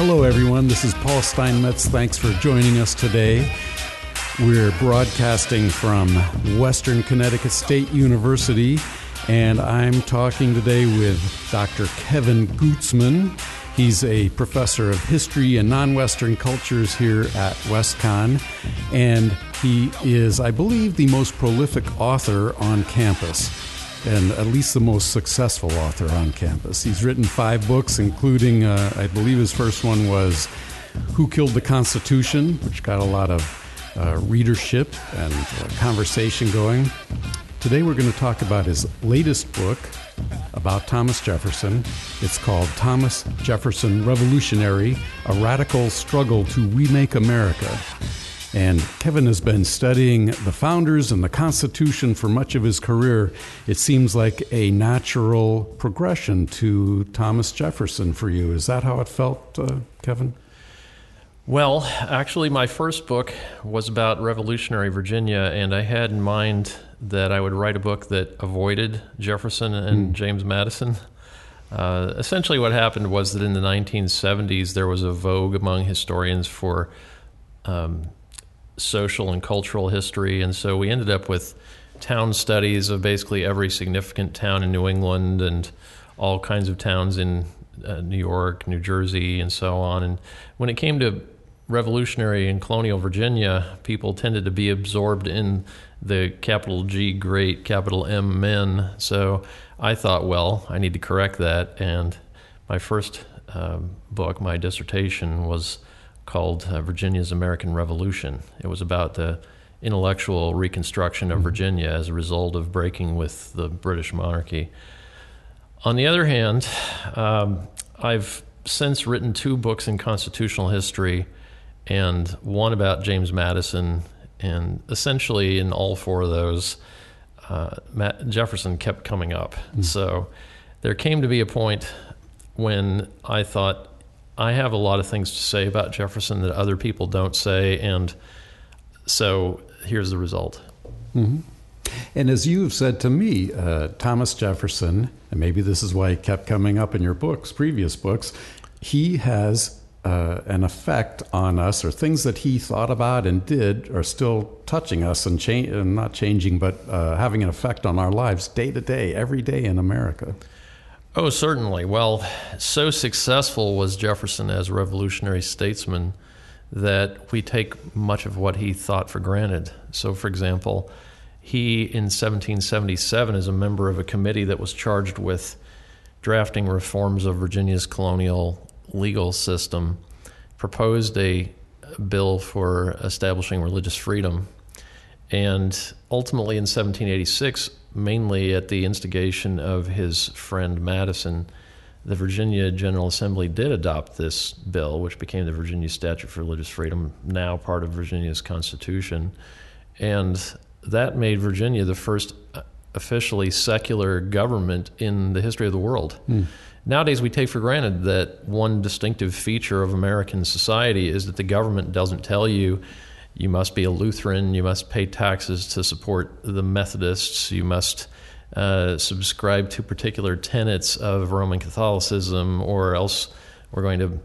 Hello, everyone. This is Paul Steinmetz. Thanks for joining us today. We're broadcasting from Western Connecticut State University, and I'm talking today with Dr. Kevin Gutzman. He's a professor of history and non Western cultures here at WestConn, and he is, I believe, the most prolific author on campus and at least the most successful author on campus. He's written five books, including, uh, I believe his first one was Who Killed the Constitution, which got a lot of uh, readership and uh, conversation going. Today we're going to talk about his latest book about Thomas Jefferson. It's called Thomas Jefferson Revolutionary A Radical Struggle to Remake America. And Kevin has been studying the founders and the Constitution for much of his career. It seems like a natural progression to Thomas Jefferson for you. Is that how it felt, uh, Kevin? Well, actually, my first book was about revolutionary Virginia, and I had in mind that I would write a book that avoided Jefferson and mm. James Madison. Uh, essentially, what happened was that in the 1970s, there was a vogue among historians for um, social and cultural history, and so we ended up with town studies of basically every significant town in New England and all kinds of towns in uh, New York, New Jersey, and so on. And when it came to revolutionary and colonial Virginia, people tended to be absorbed in the capital G great, capital M men. So I thought, well, I need to correct that. And my first um, book, my dissertation, was called uh, Virginia's American Revolution. It was about the intellectual reconstruction of mm-hmm. Virginia as a result of breaking with the British monarchy. On the other hand, um, I've since written two books in constitutional history and one about James Madison. And essentially, in all four of those, uh, Matt Jefferson kept coming up. Mm. So there came to be a point when I thought I have a lot of things to say about Jefferson that other people don't say, and so here's the result. Mm-hmm. And as you've said to me, uh, Thomas Jefferson, and maybe this is why he kept coming up in your books, previous books, he has uh, an effect on us, or things that he thought about and did are still touching us and, cha- and not changing, but uh, having an effect on our lives day to day, every day in America. Oh, certainly. Well, so successful was Jefferson as a revolutionary statesman that we take much of what he thought for granted. So, for example, he in 1777, as a member of a committee that was charged with drafting reforms of Virginia's colonial legal system, proposed a bill for establishing religious freedom. And ultimately, in 1786, mainly at the instigation of his friend Madison, the Virginia General Assembly did adopt this bill, which became the Virginia Statute for Religious Freedom, now part of Virginia's Constitution. And that made Virginia the first uh, officially secular government in the history of the world. Mm. Nowadays, we take for granted that one distinctive feature of American society is that the government doesn't tell you you must be a Lutheran, you must pay taxes to support the Methodists, you must uh, subscribe to particular tenets of Roman Catholicism, or else we're going to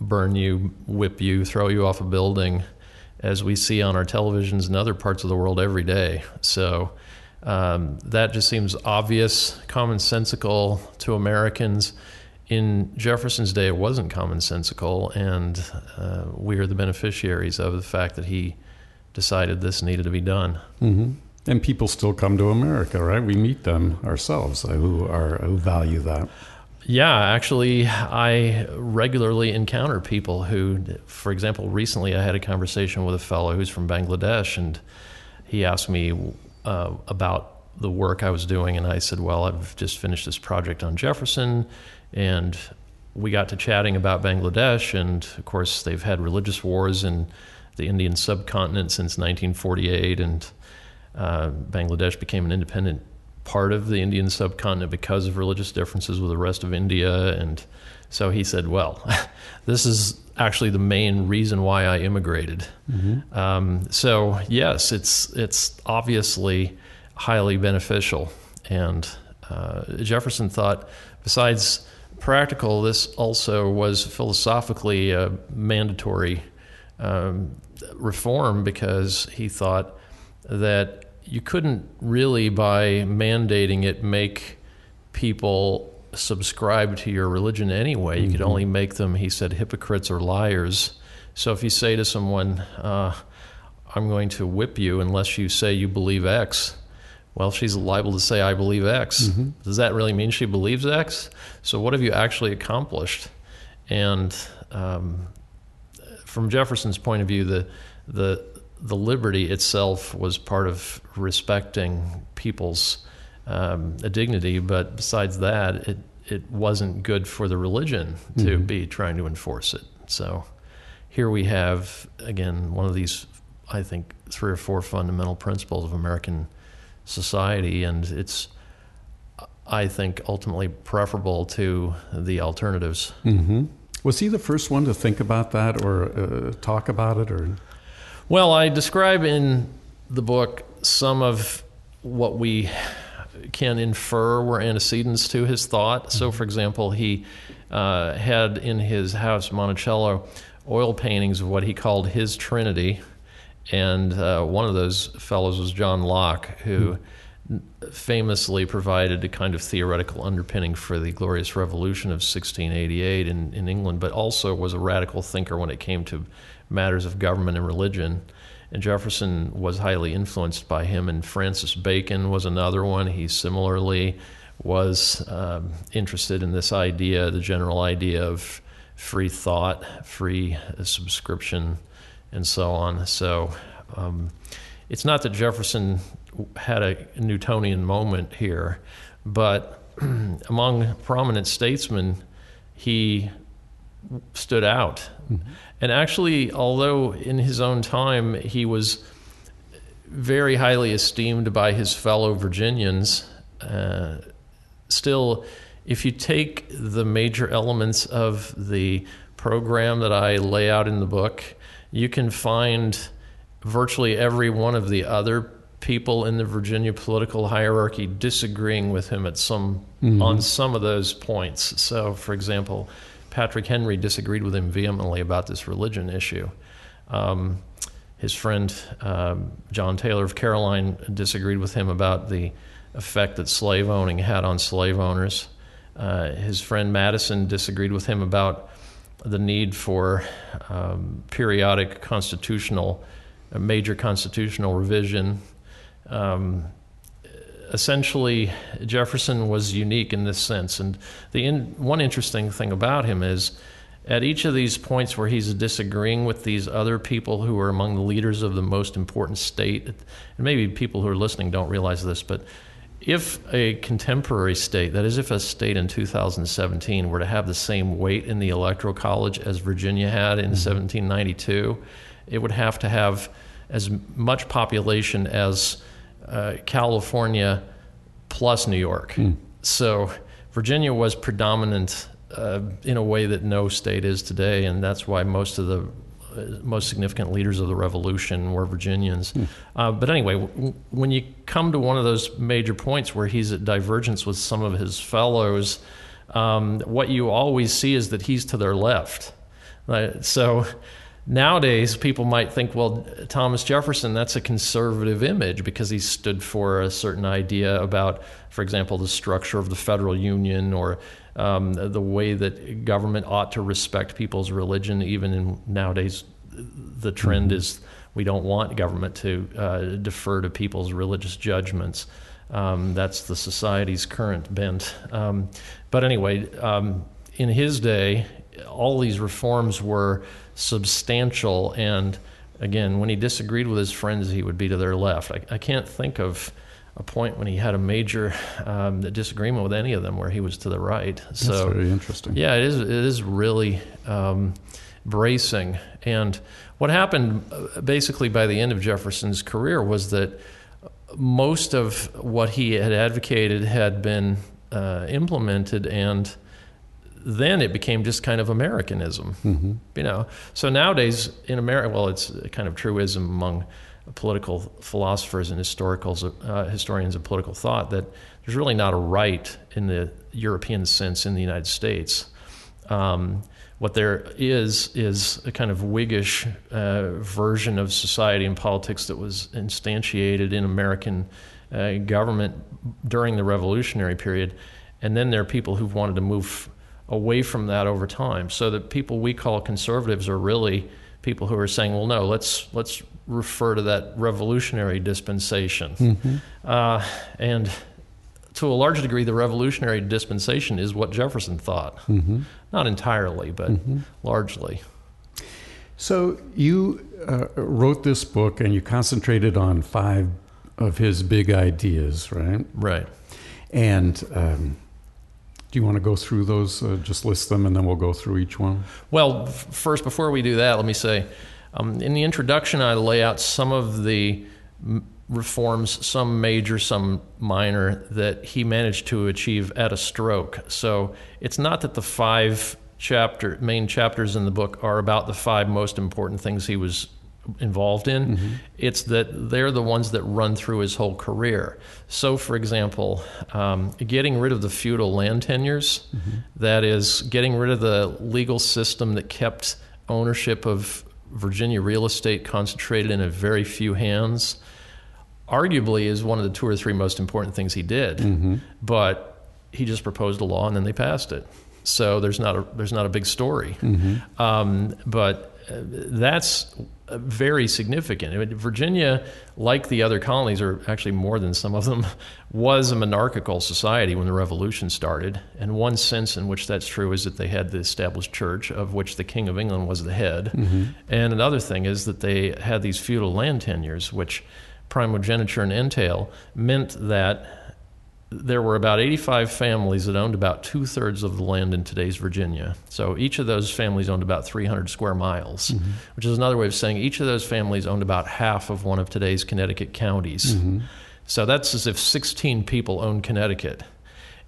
burn you, whip you, throw you off a building, as we see on our televisions in other parts of the world every day. So um, that just seems obvious, commonsensical to Americans in Jefferson's day, it wasn't commonsensical, and uh, we are the beneficiaries of the fact that he decided this needed to be done. Mm-hmm. And people still come to America, right? We meet them ourselves uh, who are who value that. Yeah, actually, I regularly encounter people who, for example, recently I had a conversation with a fellow who's from Bangladesh, and he asked me uh, about the work I was doing, and I said, "Well, I've just finished this project on Jefferson, and we got to chatting about Bangladesh, and of course, they've had religious wars in the Indian subcontinent since 1948, and uh, Bangladesh became an independent part of the Indian subcontinent because of religious differences with the rest of India. And so he said, Well, this is actually the main reason why I immigrated. Mm-hmm. Um, so, yes, it's, it's obviously highly beneficial. And uh, Jefferson thought, besides practical, this also was philosophically a mandatory um, reform because he thought that you couldn't really, by mandating it, make people subscribe to your religion anyway. You mm-hmm. could only make them, he said, hypocrites or liars. So if you say to someone, uh, I'm going to whip you unless you say you believe X, well, she's liable to say, I believe X. Mm-hmm. Does that really mean she believes X? So, what have you actually accomplished? And um, from Jefferson's point of view, the, the, the liberty itself was part of respecting people's um, dignity, but besides that, it, it wasn't good for the religion to mm-hmm. be trying to enforce it. So, here we have, again, one of these, I think, three or four fundamental principles of American society, and it's, I think, ultimately preferable to the alternatives. Mm-hmm. Was he the first one to think about that or uh, talk about it, or? Well, I describe in the book some of what we can infer were antecedents to his thought. So, mm-hmm. for example, he uh, had in his house Monticello oil paintings of what he called his Trinity, and uh, one of those fellows was John Locke, who hmm. famously provided a kind of theoretical underpinning for the Glorious Revolution of 1688 in, in England, but also was a radical thinker when it came to matters of government and religion. And Jefferson was highly influenced by him, and Francis Bacon was another one. He similarly was um, interested in this idea, the general idea of free thought, free subscription and so on. So um, it's not that Jefferson had a Newtonian moment here, but among prominent statesmen, he stood out. Mm-hmm. And actually, although in his own time he was very highly esteemed by his fellow Virginians, uh, still, if you take the major elements of the program that I lay out in the book, you can find virtually every one of the other people in the Virginia political hierarchy disagreeing with him at some mm-hmm. on some of those points. So, for example, Patrick Henry disagreed with him vehemently about this religion issue. Um, his friend um, John Taylor of Caroline disagreed with him about the effect that slave owning had on slave owners. Uh, his friend Madison disagreed with him about the need for um, periodic constitutional, major constitutional revision. Um, essentially, Jefferson was unique in this sense. And the in, one interesting thing about him is at each of these points where he's disagreeing with these other people who are among the leaders of the most important state, and maybe people who are listening don't realize this, but if a contemporary state, that is, if a state in 2017 were to have the same weight in the electoral college as Virginia had in mm-hmm. 1792, it would have to have as much population as uh, California plus New York. Mm. So Virginia was predominant uh, in a way that no state is today, and that's why most of the most significant leaders of the revolution were Virginians. Hmm. Uh, but anyway, w- when you come to one of those major points where he's at divergence with some of his fellows, um, what you always see is that he's to their left. Right? So nowadays, people might think, well, Thomas Jefferson, that's a conservative image because he stood for a certain idea about, for example, the structure of the federal union or um, the way that government ought to respect people's religion, even in nowadays, the trend mm-hmm. is we don't want government to uh, defer to people's religious judgments. Um, that's the society's current bent. Um, but anyway, um, in his day, all these reforms were substantial. And again, when he disagreed with his friends, he would be to their left. I, I can't think of a point when he had a major um, disagreement with any of them where he was to the right. So That's very interesting. Yeah, it is. It is really um, bracing. And what happened uh, basically by the end of Jefferson's career was that most of what he had advocated had been uh, implemented and then it became just kind of Americanism, mm-hmm. you know. So nowadays in America, well, it's kind of truism among political philosophers and historicals, uh, historians of political thought that there's really not a right in the European sense in the United States. Um, what there is is a kind of Whiggish uh, version of society and politics that was instantiated in American uh, government during the Revolutionary period, and then there are people who've wanted to move away from that over time. So the people we call conservatives are really people who are saying, "Well, no, let's let's refer to that revolutionary dispensation," mm-hmm. uh, and to a large degree, the revolutionary dispensation is what Jefferson thought. Mm-hmm. Not entirely, but mm-hmm. largely. So you uh, wrote this book and you concentrated on five of his big ideas, right? Right. And um, do you want to go through those? Uh, just list them and then we'll go through each one. Well, f- first, before we do that, let me say um, in the introduction, I lay out some of the m- reforms, some major, some minor, that he managed to achieve at a stroke. So it's not that the five chapter main chapters in the book are about the five most important things he was involved in. Mm-hmm. It's that they're the ones that run through his whole career. So, for example, um, getting rid of the feudal land tenures, mm-hmm. that is, getting rid of the legal system that kept ownership of Virginia real estate concentrated in a very few hands arguably is one of the two or three most important things he did. Mm-hmm. But he just proposed a law and then they passed it. So there's not a there's not a big story. Mm-hmm. Um, but uh, that's very significant. I mean, Virginia, like the other colonies, or actually more than some of them, was a monarchical society when the Revolution started. And one sense in which that's true is that they had the established church, of which the King of England was the head. Mm-hmm. And another thing is that they had these feudal land tenures, which primogeniture and entail meant that there were about 85 families that owned about two thirds of the land in today's Virginia. So each of those families owned about 300 square miles, mm-hmm. which is another way of saying each of those families owned about half of one of today's Connecticut counties. Mm-hmm. So that's as if 16 people owned Connecticut.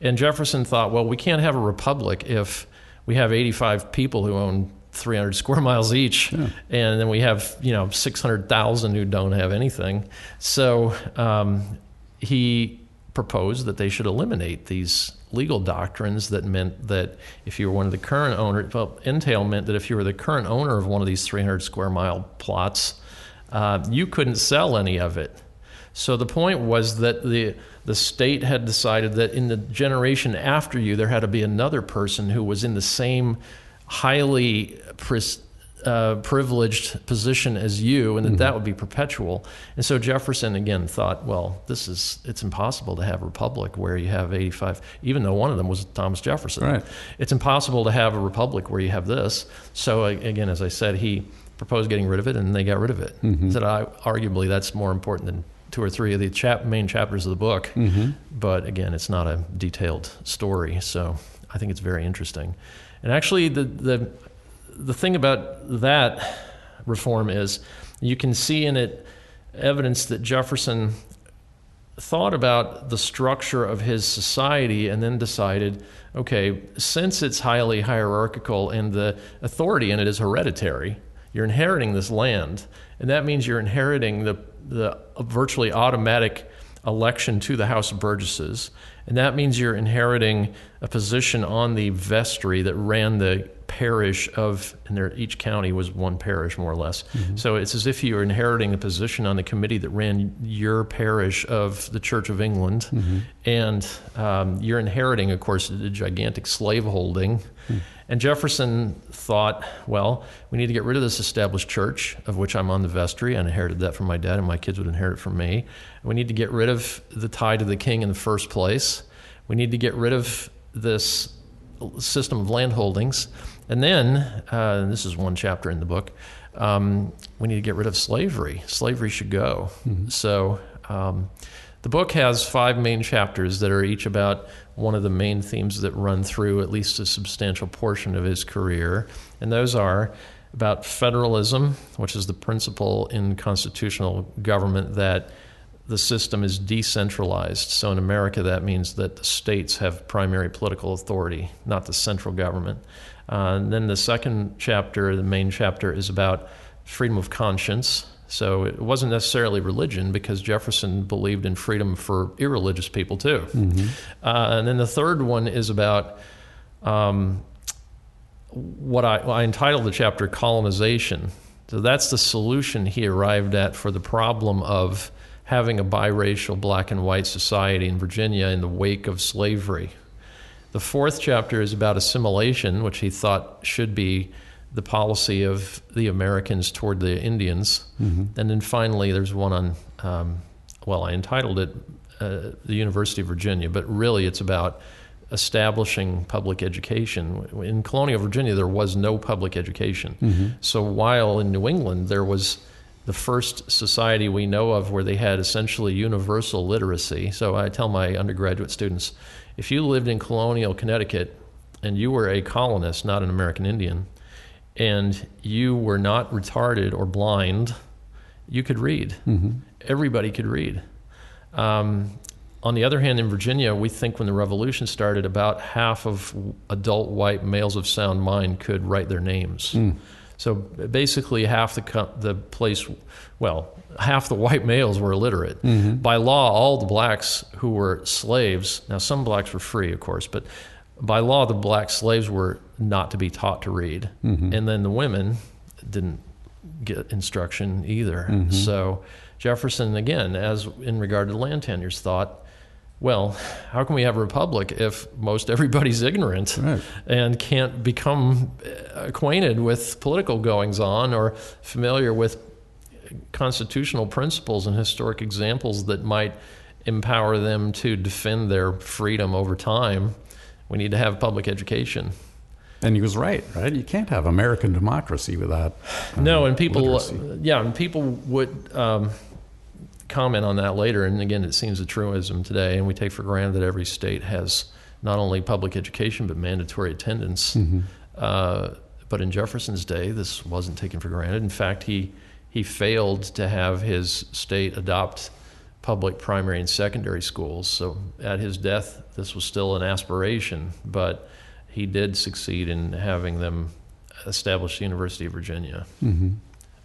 And Jefferson thought, well, we can't have a republic if we have 85 people who own 300 square miles each, yeah. and then we have you know 600,000 who don't have anything. So um, he proposed that they should eliminate these legal doctrines that meant that if you were one of the current owners, well, entail meant that if you were the current owner of one of these 300 square mile plots, uh, you couldn't sell any of it. So the point was that the the state had decided that in the generation after you, there had to be another person who was in the same highly pres- uh, privileged position as you, and that mm-hmm. that would be perpetual. And so Jefferson again thought, well, this is it's impossible to have a republic where you have 85, even though one of them was Thomas Jefferson. Right. It's impossible to have a republic where you have this. So again, as I said, he proposed getting rid of it, and they got rid of it. Mm-hmm. Said, I, arguably, that's more important than two or three of the chap, main chapters of the book. Mm-hmm. But again, it's not a detailed story, so I think it's very interesting. And actually, the, the, the thing about that reform is you can see in it evidence that Jefferson thought about the structure of his society and then decided okay, since it's highly hierarchical and the authority in it is hereditary, you're inheriting this land, and that means you're inheriting the, the virtually automatic election to the House of Burgesses. And that means you're inheriting a position on the vestry that ran the parish of, and there, each county was one parish more or less. Mm-hmm. So it's as if you're inheriting a position on the committee that ran your parish of the Church of England. Mm-hmm. And um, you're inheriting, of course, the gigantic slaveholding. Mm-hmm. And Jefferson thought, well, we need to get rid of this established church, of which I'm on the vestry. I inherited that from my dad, and my kids would inherit it from me. We need to get rid of the tie to the king in the first place. We need to get rid of this system of land holdings. And then, uh, and this is one chapter in the book, um, we need to get rid of slavery. Slavery should go. Mm-hmm. So um, the book has five main chapters that are each about one of the main themes that run through at least a substantial portion of his career. And those are about federalism, which is the principle in constitutional government that the system is decentralized. So in America, that means that the states have primary political authority, not the central government. Uh, and then the second chapter, the main chapter, is about freedom of conscience. So it wasn't necessarily religion because Jefferson believed in freedom for irreligious people too. Uh, and then the third one is about um, what I, I entitled the chapter Colonization. So that's the solution he arrived at for the problem of having a biracial black and white society in Virginia in the wake of slavery. The fourth chapter is about assimilation, which he thought should be the policy of the Americans toward the Indians. And then finally, there's one on, um, well, I entitled it uh, The University of Virginia, but really it's about establishing public education. In colonial Virginia, there was no public education. So while in New England, there was the first society we know of where they had essentially universal literacy. So I tell my undergraduate students if you lived in colonial Connecticut and you were a colonist, not an American Indian, and you were not retarded or blind, you could read. Everybody could read. Um, on the other hand, in Virginia, we think when the revolution started, about half of adult white males of sound mind could write their names. So basically, half the co- the place, well, half the white males were illiterate. Mm-hmm. By law, all the blacks who were slaves. Now, some blacks were free, of course, but by law, the black slaves were not to be taught to read, mm-hmm. and then the women didn't get instruction either. Mm-hmm. So Jefferson, again, as in regard to land tenures, thought. Well, how can we have a republic if most everybody's ignorant Right. and can't become acquainted with political goings on or familiar with constitutional principles and historic examples that might empower them to defend their freedom over time? We need to have public education. And he was right, right? You can't have American democracy without. uh, No, and people, literacy. yeah, and people would um, comment on that later. And again, it seems a truism today, and we take for granted that every state has not only public education but mandatory attendance. Uh, but in Jefferson's day, this wasn't taken for granted. In fact, he he failed to have his state adopt public primary and secondary schools. So at his death, this was still an aspiration, but he did succeed in having them establish the University of Virginia,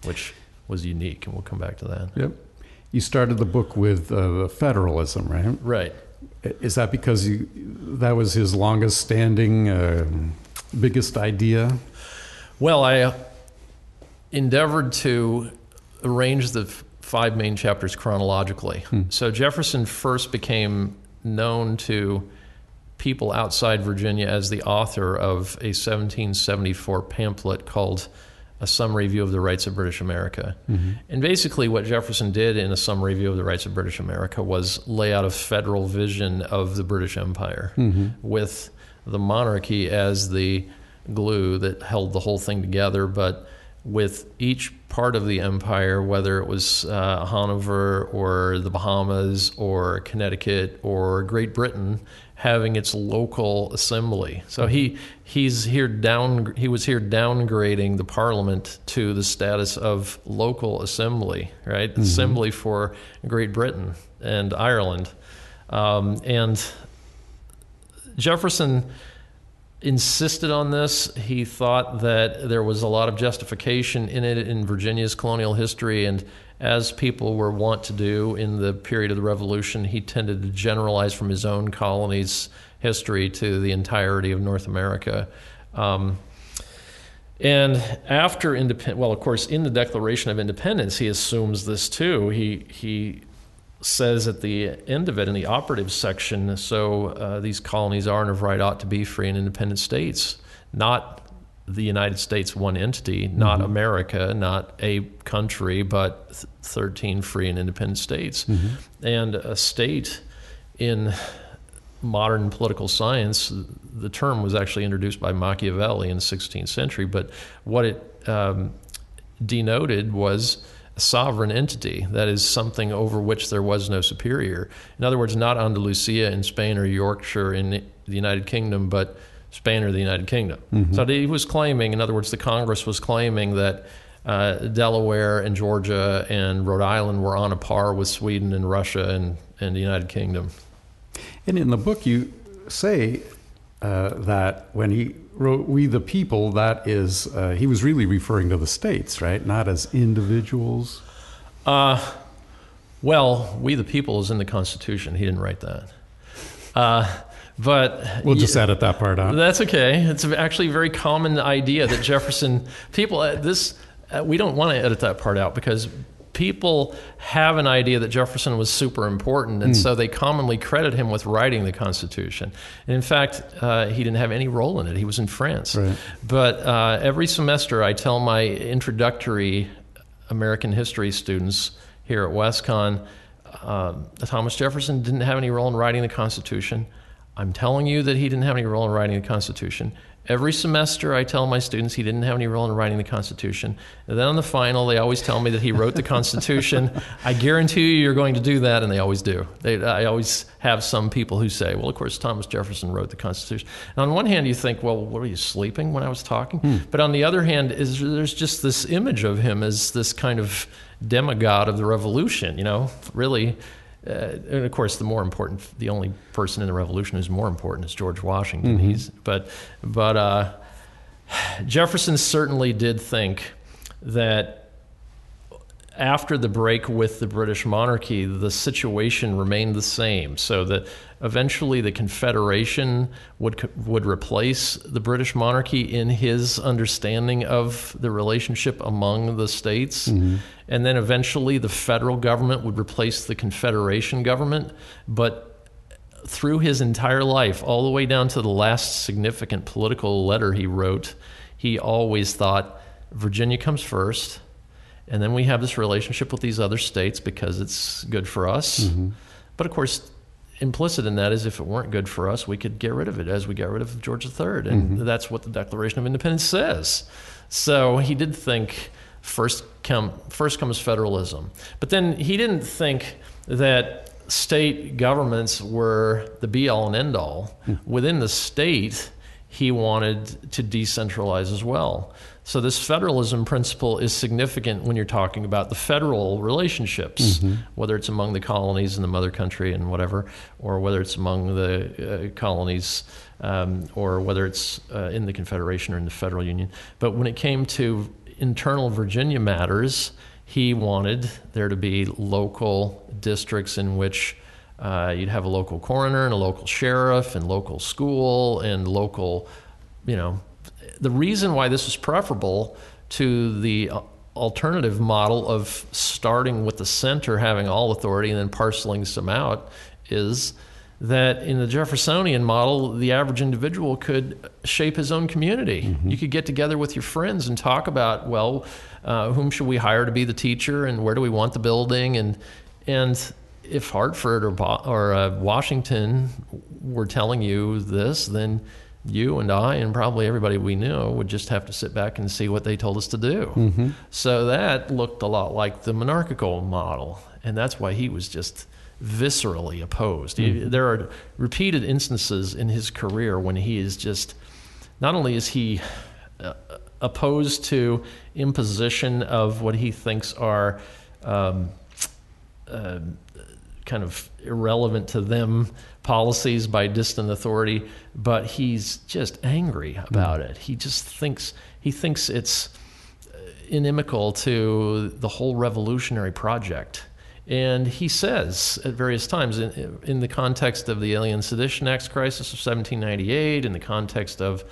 which was unique, and we'll come back to that. Yep. You started the book with uh, federalism, right? Right. Is that because you, that was his longest standing, uh, biggest idea? Well, I endeavored to arrange the five main chapters chronologically. So Jefferson first became known to people outside Virginia as the author of a 1774 pamphlet called A Summary View of the Rights of British America. Mm-hmm. And basically, what Jefferson did in A Summary View of the Rights of British America was lay out a federal vision of the British Empire mm-hmm. with the monarchy as the glue that held the whole thing together, but with each part of the empire, whether it was uh, Hanover or the Bahamas or Connecticut or Great Britain, having its local assembly. So he he's here down he was here downgrading the parliament to the status of local assembly, right? Assembly for Great Britain and Ireland, um, and Jefferson insisted on this. He thought that there was a lot of justification in it in Virginia's colonial history, and as people were wont to do in the period of the Revolution, he tended to generalize from his own colony's history to the entirety of North America. Um, and after independence, well, of course, in the Declaration of Independence, he assumes this too. He he says at the end of it in the operative section, so uh, these colonies are and of right ought to be free and independent states, not the United States one entity, not America, not a country, but th- 13 free and independent states. And a state in modern political science, the term was actually introduced by Machiavelli in the 16th century, but what it um, denoted was sovereign entity, that is, something over which there was no superior. In other words, not Andalusia in Spain or Yorkshire in the United Kingdom, but Spain or the United Kingdom. So he was claiming, in other words, the Congress was claiming that uh, Delaware and Georgia and Rhode Island were on a par with Sweden and Russia and, and the United Kingdom. And in the book, you say uh, that when he wrote "We the People," that is, uh, he was really referring to the states, right? Not as individuals. Uh, well, we the people is in the Constitution. He didn't write that. Uh, but we'll just edit that part out. That's okay. It's actually a very common idea that Jefferson people uh, this uh, we don't want to edit that part out because people have an idea that Jefferson was super important, and mm. so they commonly credit him with writing the Constitution. And in fact, uh, he didn't have any role in it. He was in France. Right. But uh, every semester, I tell my introductory American history students here at WestConn uh, Thomas Jefferson didn't have any role in writing the Constitution. I'm telling you that he didn't have any role in writing the Constitution. Every semester, I tell my students he didn't have any role in writing the Constitution. And then on the final, they always tell me that he wrote the Constitution. I guarantee you, you're going to do that, and they always do. They, I always have some people who say, "Well, of course, Thomas Jefferson wrote the Constitution." And on one hand, you think, "Well, what were you sleeping when I was talking?" Hmm. But on the other hand, is there's just this image of him as this kind of demigod of the Revolution. You know, really uh, and of course, the more important, the only person in the revolution who's more important is George Washington. Mm-hmm. He's, but but uh, Jefferson certainly did think that after the break with the British monarchy, the situation remained the same. So that eventually the Confederation would would replace the British monarchy in his understanding of the relationship among the states, mm-hmm. and then eventually the federal government would replace the Confederation government. But through his entire life, all the way down to the last significant political letter he wrote, he always thought Virginia comes first and then we have this relationship with these other states because it's good for us. Mm-hmm. But of course, implicit in that is if it weren't good for us, we could get rid of it as we got rid of George III. And mm-hmm. that's what the Declaration of Independence says. So he did think first, come, first comes federalism. But then he didn't think that state governments were the be all and end all. Mm-hmm. Within the state, he wanted to decentralize as well. So, this federalism principle is significant when you're talking about the federal relationships, mm-hmm. whether it's among the colonies and the mother country and whatever, or whether it's among the uh, colonies, um, or whether it's uh, in the Confederation or in the federal union. But when it came to internal Virginia matters, he wanted there to be local districts in which uh, you'd have a local coroner and a local sheriff and local school and local, you know, the reason why this is preferable to the alternative model of starting with the center having all authority and then parceling some out is that in the Jeffersonian model, the average individual could shape his own community. Mm-hmm. You could get together with your friends and talk about, well, uh, whom should we hire to be the teacher, and where do we want the building, and and if Hartford or or uh, Washington were telling you this, then you and I and probably everybody we knew would just have to sit back and see what they told us to do. Mm-hmm. So that looked a lot like the monarchical model, and that's why he was just viscerally opposed. Mm-hmm. He, there are repeated instances in his career when he is just not only is he uh, opposed to imposition of what he thinks are um, uh, kind of irrelevant to them policies by distant authority, but he's just angry about it. He just thinks he thinks it's inimical to the whole revolutionary project. And he says at various times, in, in, the context of the Alien Sedition Acts crisis of 1798, in the context of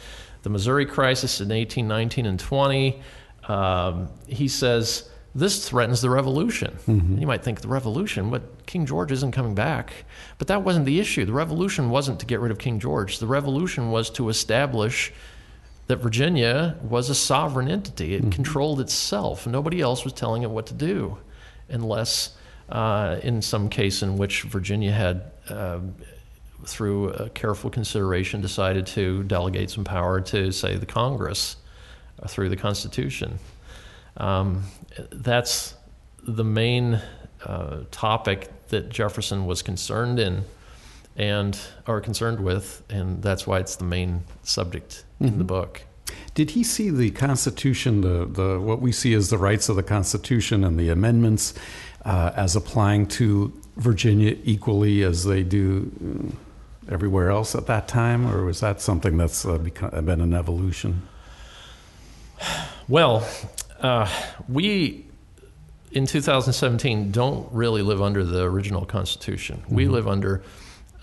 the Missouri crisis in 1819 and 20, um, he says, This threatens the revolution. Mm-hmm. You might think, the revolution? But King George isn't coming back. But that wasn't the issue. The revolution wasn't to get rid of King George. The revolution was to establish that Virginia was a sovereign entity. It mm-hmm. controlled itself. Nobody else was telling it what to do, unless uh, in some case in which Virginia had, uh, through careful consideration, decided to delegate some power to, say, the Congress uh, through the Constitution. Um, that's the main uh, topic that Jefferson was concerned in and are concerned with, and that's why it's the main subject mm-hmm. in the mm-hmm. book. Did he see the Constitution, the, the what we see as the rights of the Constitution and the amendments, uh, as applying to Virginia equally as they do uh, everywhere else at that time, or was that something that's uh, become, been an evolution? Well, uh, we in 2017 don't really live under the original Constitution. We Mhm. live under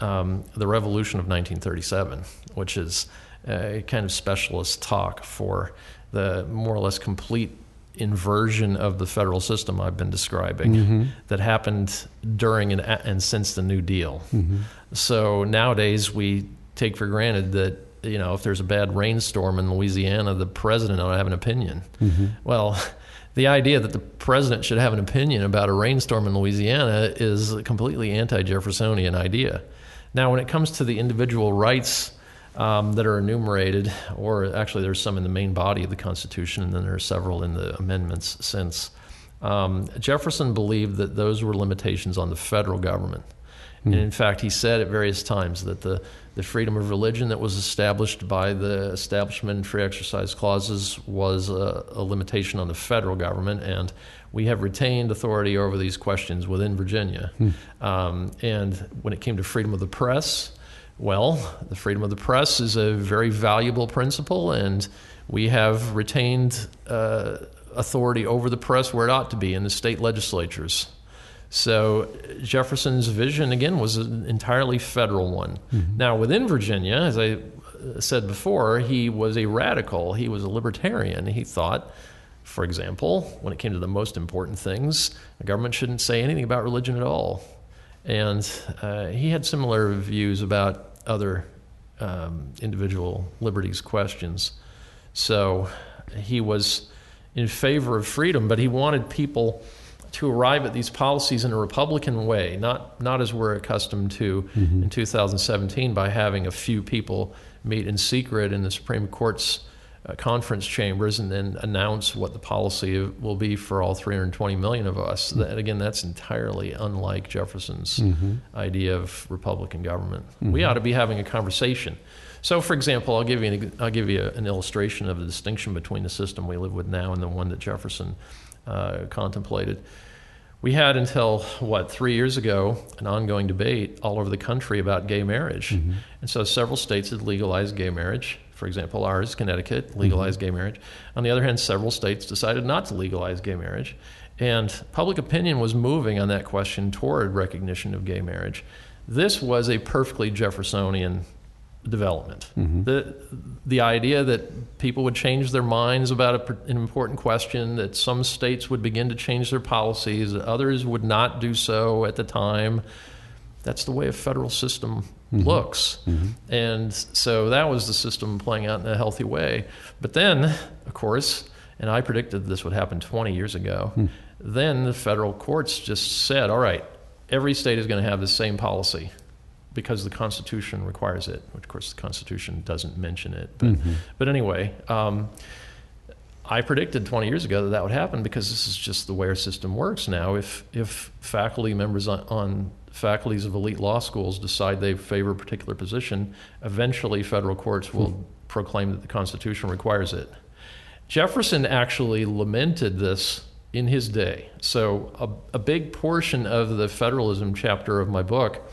um, the Revolution of 1937, which is a kind of specialist talk for the more or less complete inversion of the federal system I've been describing Mhm. that happened during and, and since the New Deal. Mhm. So nowadays we take for granted that you know if there's a bad rainstorm in Louisiana, the president ought to have an opinion. Mhm. Well, the idea that the president should have an opinion about a rainstorm in Louisiana is a completely anti-Jeffersonian idea. Now, when it comes to the individual rights um, that are enumerated, or actually there's some in the main body of the Constitution, and then there are several in the amendments since. Um, Jefferson believed that those were limitations on the federal government. And in fact, he said at various times that the, the freedom of religion that was established by the Establishment and Free Exercise Clauses was a, a limitation on the federal government, and we have retained authority over these questions within Virginia. Um, and when it came to freedom of the press, well, the freedom of the press is a very valuable principle, and we have retained uh, authority over the press where it ought to be in the state legislatures. So Jefferson's vision, again, was an entirely federal one. Now, within Virginia, as I said before, he was a radical, he was a libertarian. He thought, for example, when it came to the most important things, the government shouldn't say anything about religion at all. And uh, he had similar views about other um, individual liberties questions. So he was in favor of freedom, but he wanted people to arrive at these policies in a Republican way, not, not as we're accustomed to in 2017 by having a few people meet in secret in the Supreme Court's uh, conference chambers and then announce what the policy will be for all 320 million of us. That, again, that's entirely unlike Jefferson's idea of Republican government. We ought to be having a conversation. So, for example, I'll give you an, I'll give you an illustration of the distinction between the system we live with now and the one that Jefferson uh, contemplated. We had until what three years ago an ongoing debate all over the country about gay marriage, mm-hmm. and so several states had legalized gay marriage. For example, ours, Connecticut, legalized mm-hmm. gay marriage. On the other hand, several states decided not to legalize gay marriage, and public opinion was moving on that question toward recognition of gay marriage. This was a perfectly Jeffersonian development. The the idea that people would change their minds about a, an important question, that some states would begin to change their policies, that others would not do so at the time. That's the way a federal system mm-hmm. looks. Mm-hmm. And so that was the system playing out in a healthy way. But then, of course, and I predicted this would happen 20 years ago, hmm. then the federal courts just said, all right, every state is going to have the same policy because the Constitution requires it. Which, of course, the Constitution doesn't mention it. But, but anyway, um, I predicted 20 years ago that that would happen because this is just the way our system works now. If if faculty members on, on faculties of elite law schools decide they favor a particular position, eventually federal courts will proclaim that the Constitution requires it. Jefferson actually lamented this in his day. So a, a big portion of the federalism chapter of my book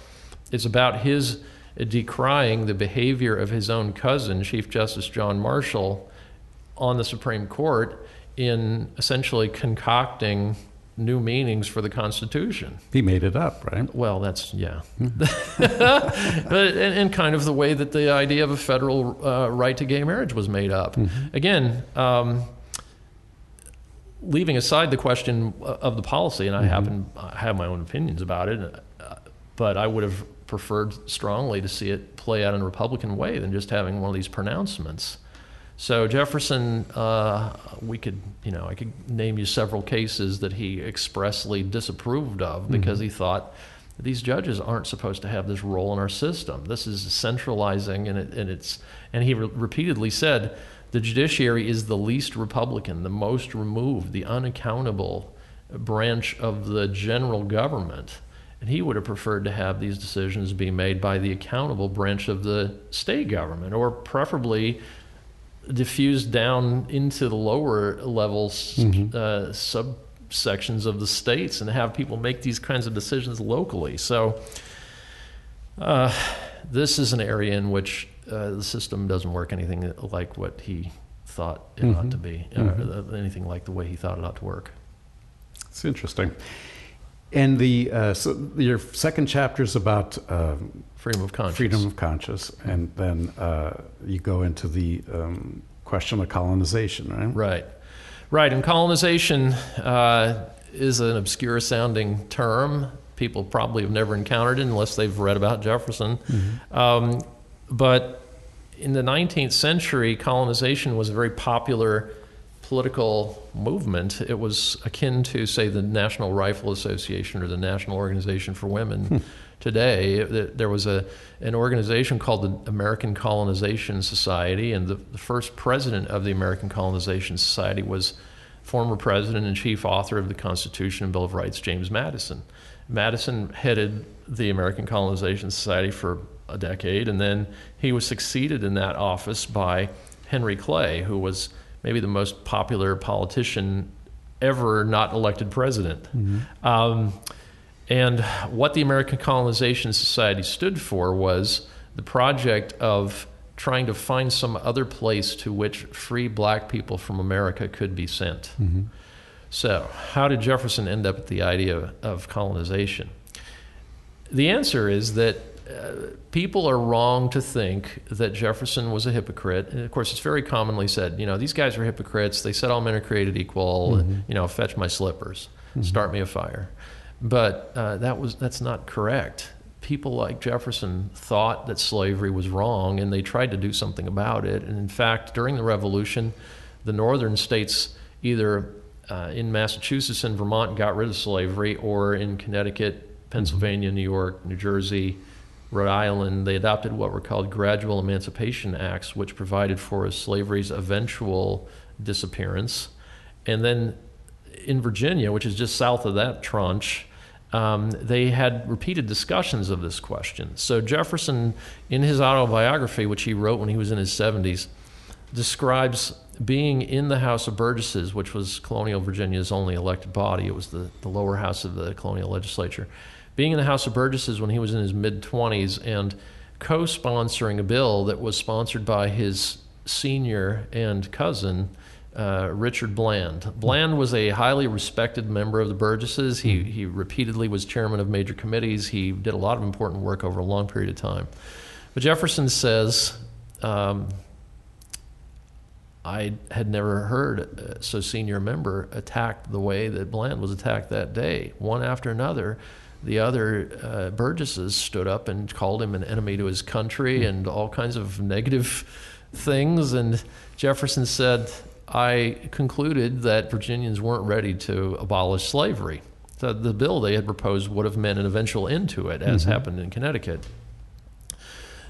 is about his decrying the behavior of his own cousin, Chief Justice John Marshall, on the Supreme Court in essentially concocting new meanings for the Constitution. He made it up, right? Well, that's yeah, but and, and kind of the way that the idea of a federal uh, right to gay marriage was made up. Again, um, leaving aside the question of the policy, and I happen I have my own opinions about it, uh, but I would have preferred strongly to see it play out in a Republican way than just having one of these pronouncements. So Jefferson, uh, we could, you know, I could name you several cases that he expressly disapproved of because he thought these judges aren't supposed to have this role in our system. This is centralizing, and, it, and it's, and he re- repeatedly said, the judiciary is the least Republican, the most removed, the unaccountable branch of the general government. And he would have preferred to have these decisions be made by the accountable branch of the state government, or preferably diffused down into the lower levels, uh, subsections of the states, and have people make these kinds of decisions locally. So, uh, this is an area in which uh, the system doesn't work anything like what he thought it ought to be, uh, anything like the way he thought it ought to work. It's interesting. And the uh, so your second chapter is about uh, freedom of conscience. Freedom of conscience, and then uh, you go into the um, question of colonization, right? Right, right. And colonization uh, is an obscure-sounding term. People probably have never encountered it unless they've read about Jefferson. Mm-hmm. Um, but in the 19th century, colonization was a very popular political movement. It was akin to, say, the National Rifle Association or the National Organization for Women. Hmm. Today, there was a an organization called the American Colonization Society, and the, the first president of the American Colonization Society was former president and chief author of the Constitution and Bill of Rights, James Madison. Madison headed the American Colonization Society for a decade, and then he was succeeded in that office by Henry Clay, who was maybe the most popular politician ever not elected president. Mm-hmm. Um, and what the American Colonization Society stood for was the project of trying to find some other place to which free black people from America could be sent. Mm-hmm. So, how did Jefferson end up at the idea of colonization? The answer is that people are wrong to think that Jefferson was a hypocrite. And of course, it's very commonly said, you know, these guys are hypocrites. They said all men are created equal. Mm-hmm. And, you know, fetch my slippers, mm-hmm. start me a fire. But uh, that was that's not correct. People like Jefferson thought that slavery was wrong, and they tried to do something about it. And in fact, during the Revolution, the northern states either uh, in Massachusetts and Vermont got rid of slavery, or in Connecticut, Pennsylvania, New York, New Jersey, Rhode Island, they adopted what were called gradual emancipation acts, which provided for slavery's eventual disappearance. And then in Virginia, which is just south of that tranche, um, they had repeated discussions of this question. So Jefferson, in his autobiography, which he wrote when he was in his 70s, describes being in the House of Burgesses, which was colonial Virginia's only elected body. It was the, the lower house of the colonial legislature being in the House of Burgesses when he was in his mid 20s and co sponsoring a bill that was sponsored by his senior and cousin. Uh, Richard Bland. Bland was a highly respected member of the Burgesses. He, he repeatedly was chairman of major committees. He did a lot of important work over a long period of time. But Jefferson says, um, I had never heard so senior member attacked the way that Bland was attacked that day, one after another the other uh, Burgesses stood up and called him an enemy to his country and all kinds of negative things. And Jefferson said, I concluded that Virginians weren't ready to abolish slavery. So the bill they had proposed would have meant an eventual end to it, as mm-hmm. happened in Connecticut.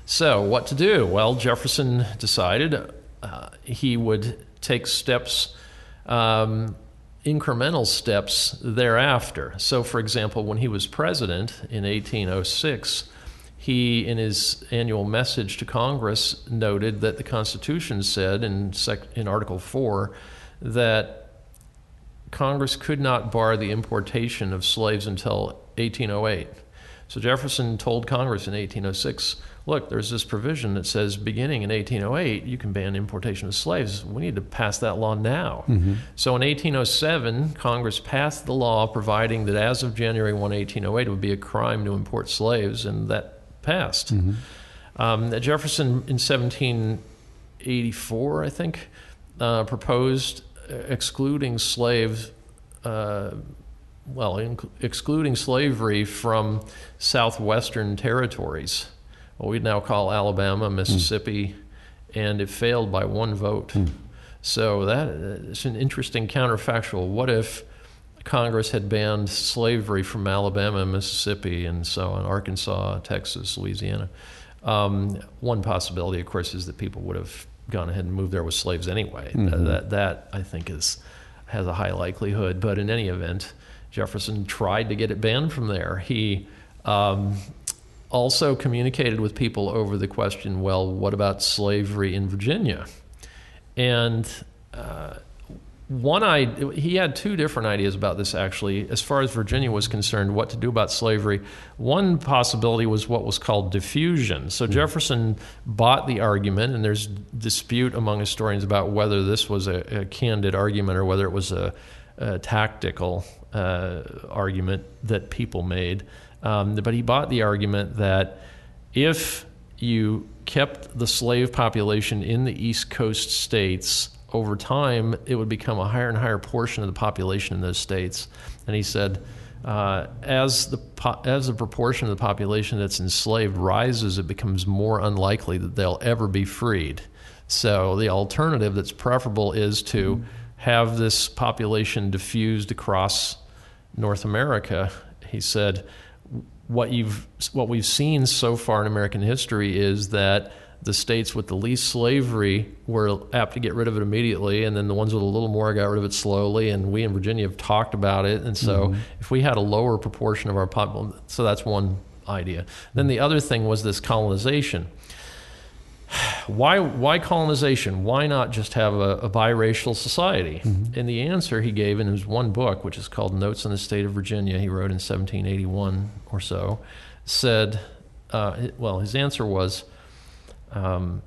So, what to do? Well, Jefferson decided uh, he would take steps um, incremental steps thereafter. So, for example, when he was president in 1806, he, in his annual message to Congress, noted that the Constitution said in, sec- in Article 4 that Congress could not bar the importation of slaves until 1808. So Jefferson told Congress in 1806 look, there's this provision that says beginning in 1808, you can ban importation of slaves. We need to pass that law now. Mm-hmm. So in 1807, Congress passed the law providing that as of January 1, 1808, it would be a crime to import slaves, and that passed. Mm-hmm. Um, Jefferson in 1784, I think, uh, proposed excluding slaves. Uh, well, excluding slavery from southwestern territories what we now call Alabama, Mississippi, mm. and it failed by one vote. Mm. So that is an interesting counterfactual. What if Congress had banned slavery from Alabama, Mississippi, and so on, Arkansas, Texas, Louisiana? Um, one possibility, of course, is that people would have gone ahead and moved there with slaves anyway. Mm-hmm. That, that I think is has a high likelihood. But in any event, Jefferson tried to get it banned from there. He um, also communicated with people over the question well, what about slavery in Virginia? And uh, one I he had two different ideas about this actually as far as Virginia was concerned what to do about slavery one possibility was what was called diffusion so mm-hmm. Jefferson bought the argument and there's dispute among historians about whether this was a, a candid argument or whether it was a uh, tactical uh, argument that people made. Um, but he bought the argument that if you kept the slave population in the East Coast states over time, it would become a higher and higher portion of the population in those states. And he said, uh, as the po- as the proportion of the population that's enslaved rises, it becomes more unlikely that they'll ever be freed. So the alternative that's preferable is to mm-hmm. have this population diffused across North America. He said, what you've what we've seen so far in American history is that the states with the least slavery were apt to get rid of it immediately, and then the ones with a little more got rid of it slowly. And we in Virginia have talked about it. And so, mm-hmm. if we had a lower proportion of our population, so that's one idea. Then the other thing was this colonization. Why, why colonization? Why not just have a, a biracial society? Mm-hmm. And the answer he gave in his one book, which is called Notes on the State of Virginia, he wrote in 1781 or so, said, uh, well, his answer was um,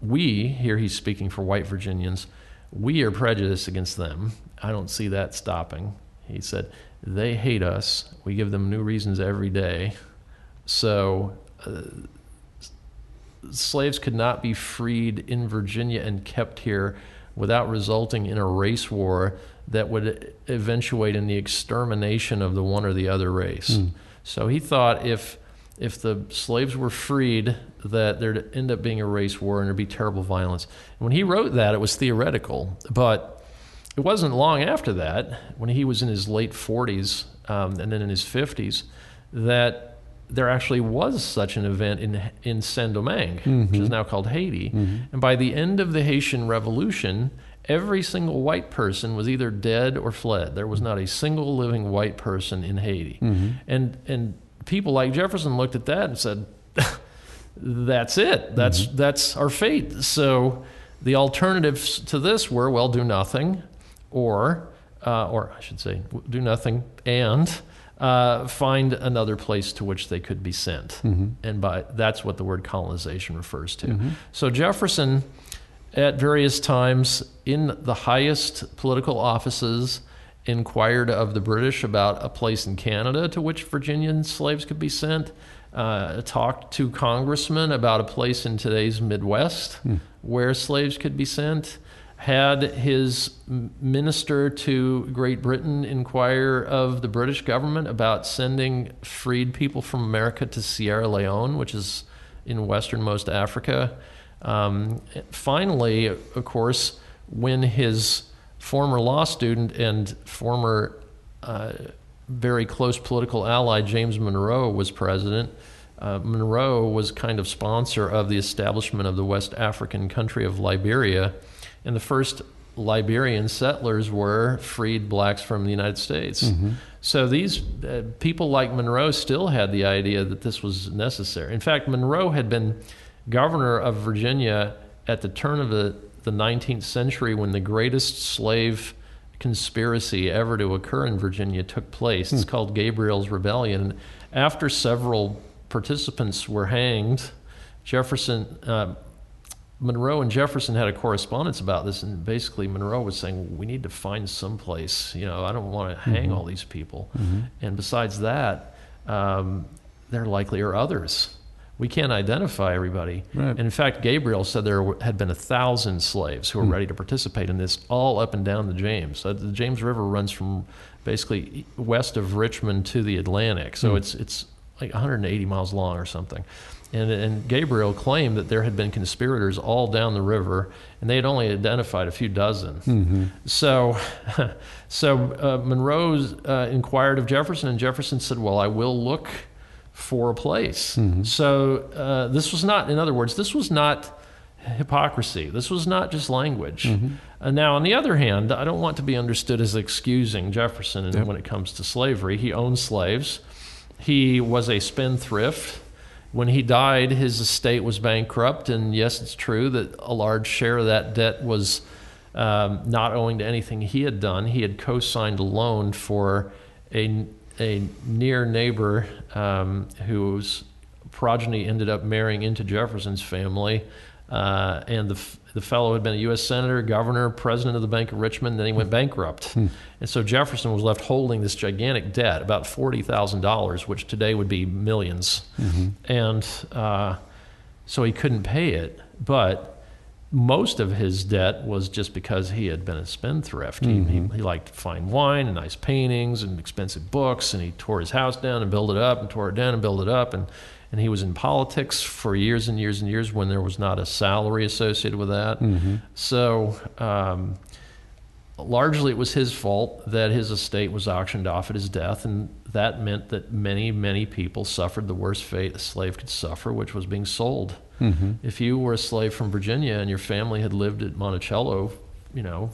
we, here he's speaking for white Virginians, we are prejudiced against them. I don't see that stopping. He said, they hate us. We give them new reasons every day. So, uh, slaves could not be freed in Virginia and kept here without resulting in a race war that would eventuate in the extermination of the one or the other race. Mm. So he thought if if the slaves were freed, that there'd end up being a race war and there'd be terrible violence. And when he wrote that, it was theoretical, but it wasn't long after that, when he was in his late 40s um, and then in his 50s, that there actually was such an event in in Saint Domingue, mm-hmm. which is mm-hmm. now called Haiti. Mm-hmm. And by the end of the Haitian Revolution, every single white person was either dead or fled. There was not a single living white person in Haiti. Mm-hmm. And and people like Jefferson looked at that and said, "That's it. That's mm-hmm. that's our fate." So the alternatives to this were, well, do nothing, or uh, or I should say, do nothing and uh, find another place to which they could be sent. Mm-hmm. And by that's what the word colonization refers to. Mm-hmm. So Jefferson, at various times in the highest political offices inquired of the British about a place in Canada to which Virginian slaves could be sent, uh, talked to congressmen about a place in today's Midwest hmm. where slaves could be sent, had his minister to Great Britain inquire of the British government about sending freed people from America to Sierra Leone, which is in westernmost Africa. Um, finally, of course, when his former law student and former uh, very close political ally James Monroe was president. Uh, Monroe was kind of sponsor of the establishment of the West African country of Liberia, and the first Liberian settlers were freed blacks from the United States. Mm-hmm. So these uh, people like Monroe still had the idea that this was necessary. In fact, Monroe had been governor of Virginia at the turn of the the 19th century when the greatest slave conspiracy ever to occur in Virginia took place. It's hmm. called Gabriel's Rebellion. After several participants were hanged, Jefferson, uh, Monroe and Jefferson had a correspondence about this, and basically Monroe was saying, "We need to find some place. You know, I don't want to hang mm-hmm. all these people." Mm-hmm. And besides that, um, there likely are others we can't identify everybody. Right. And in fact, Gabriel said there had been a thousand slaves who were hmm. ready to participate in this, all up and down the James. Uh, the James River runs from basically west of Richmond to the Atlantic, so hmm. it's it's like 180 miles long or something. And, and Gabriel claimed that there had been conspirators all down the river, and they had only identified a few dozen. Mm-hmm. So, so uh, Monroe uh, inquired of Jefferson, and Jefferson said, "Well, I will look." for a place. Mm-hmm. So uh, this was not, in other words, this was not hypocrisy. This was not just language. Mm-hmm. Uh, now, on the other hand, I don't want to be understood as excusing Jefferson yep. when it comes to slavery. He owned slaves. He was a spendthrift. When he died, his estate was bankrupt, and yes, it's true that a large share of that debt was um, not owing to anything he had done. He had co-signed a loan for a a near neighbor um, whose progeny ended up marrying into Jefferson's family. Uh, and the, the fellow had been a U.S. Senator, governor, president of the Bank of Richmond, then he went bankrupt. Hmm. And so Jefferson was left holding this gigantic debt, about $40,000, which today would be 1000000s mm-hmm. And uh, so he couldn't pay it. But most of his debt was just because he had been a spendthrift. He, he, mm-hmm. he liked fine wine and nice paintings and expensive books, and he tore his house down and built it up, and tore it down and built it up, and and he was in politics for years and years and years when there was not a salary associated with that. So. Um, largely, it was his fault that his estate was auctioned off at his death, and that meant that many, many people suffered the worst fate a slave could suffer, which was being sold. If you were a slave from Virginia and your family had lived at Monticello, you know,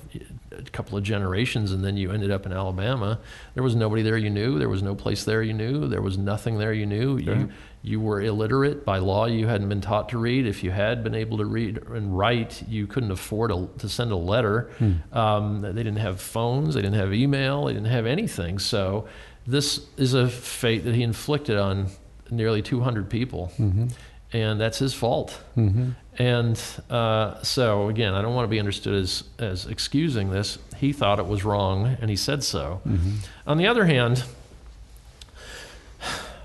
a couple of generations, and then you ended up in Alabama, there was nobody there you knew. There was no place there you knew. There was nothing there you knew. You, you were illiterate by law. You hadn't been taught to read. If you had been able to read and write, you couldn't afford a, to send a letter. Um, they didn't have phones. They didn't have email. They didn't have anything. So this is a fate that he inflicted on nearly 200 people, and that's his fault. And uh, so again, I don't want to be understood as as excusing this. He thought it was wrong, and he said so. On the other hand,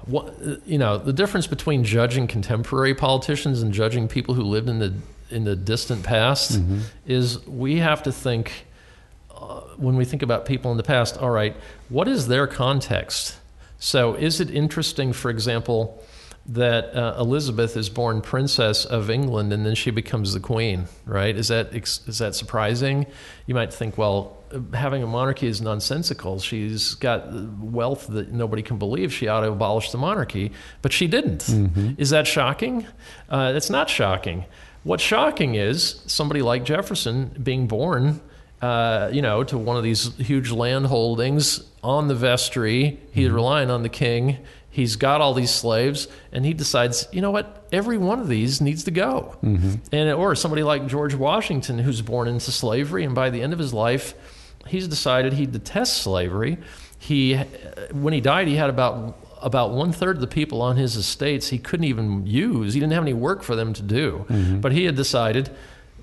what, you know, the difference between judging contemporary politicians and judging people who lived in the in the distant past is we have to think uh, when we think about people in the past. All right, what is their context? So, is it interesting, for example, that uh, Elizabeth is born Princess of England and then she becomes the Queen? Right? Is that is that surprising? You might think, well, having a monarchy is nonsensical. She's got wealth that nobody can believe. She ought to abolish the monarchy, but she didn't. Is that shocking? Uh, it's not shocking. What's shocking is somebody like Jefferson being born, uh, you know, to one of these huge land holdings on the vestry. He's relying on the king. He's got all these slaves, and he decides, you know what? Every one of these needs to go. And or somebody like George Washington, who's born into slavery, and by the end of his life, he's decided he detests slavery. He, when he died, he had about about one third of the people on his estates he couldn't even use. He didn't have any work for them to do. But he had decided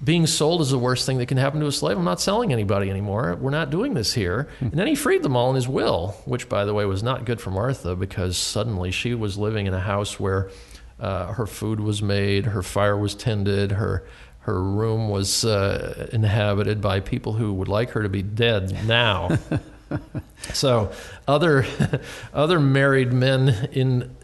being sold is the worst thing that can happen to a slave. I'm not selling anybody anymore. We're not doing this here. And then he freed them all in his will, which, by the way, was not good for Martha because suddenly she was living in a house where uh, her food was made, her fire was tended, her her room was uh, inhabited by people who would like her to be dead now. so other other married men in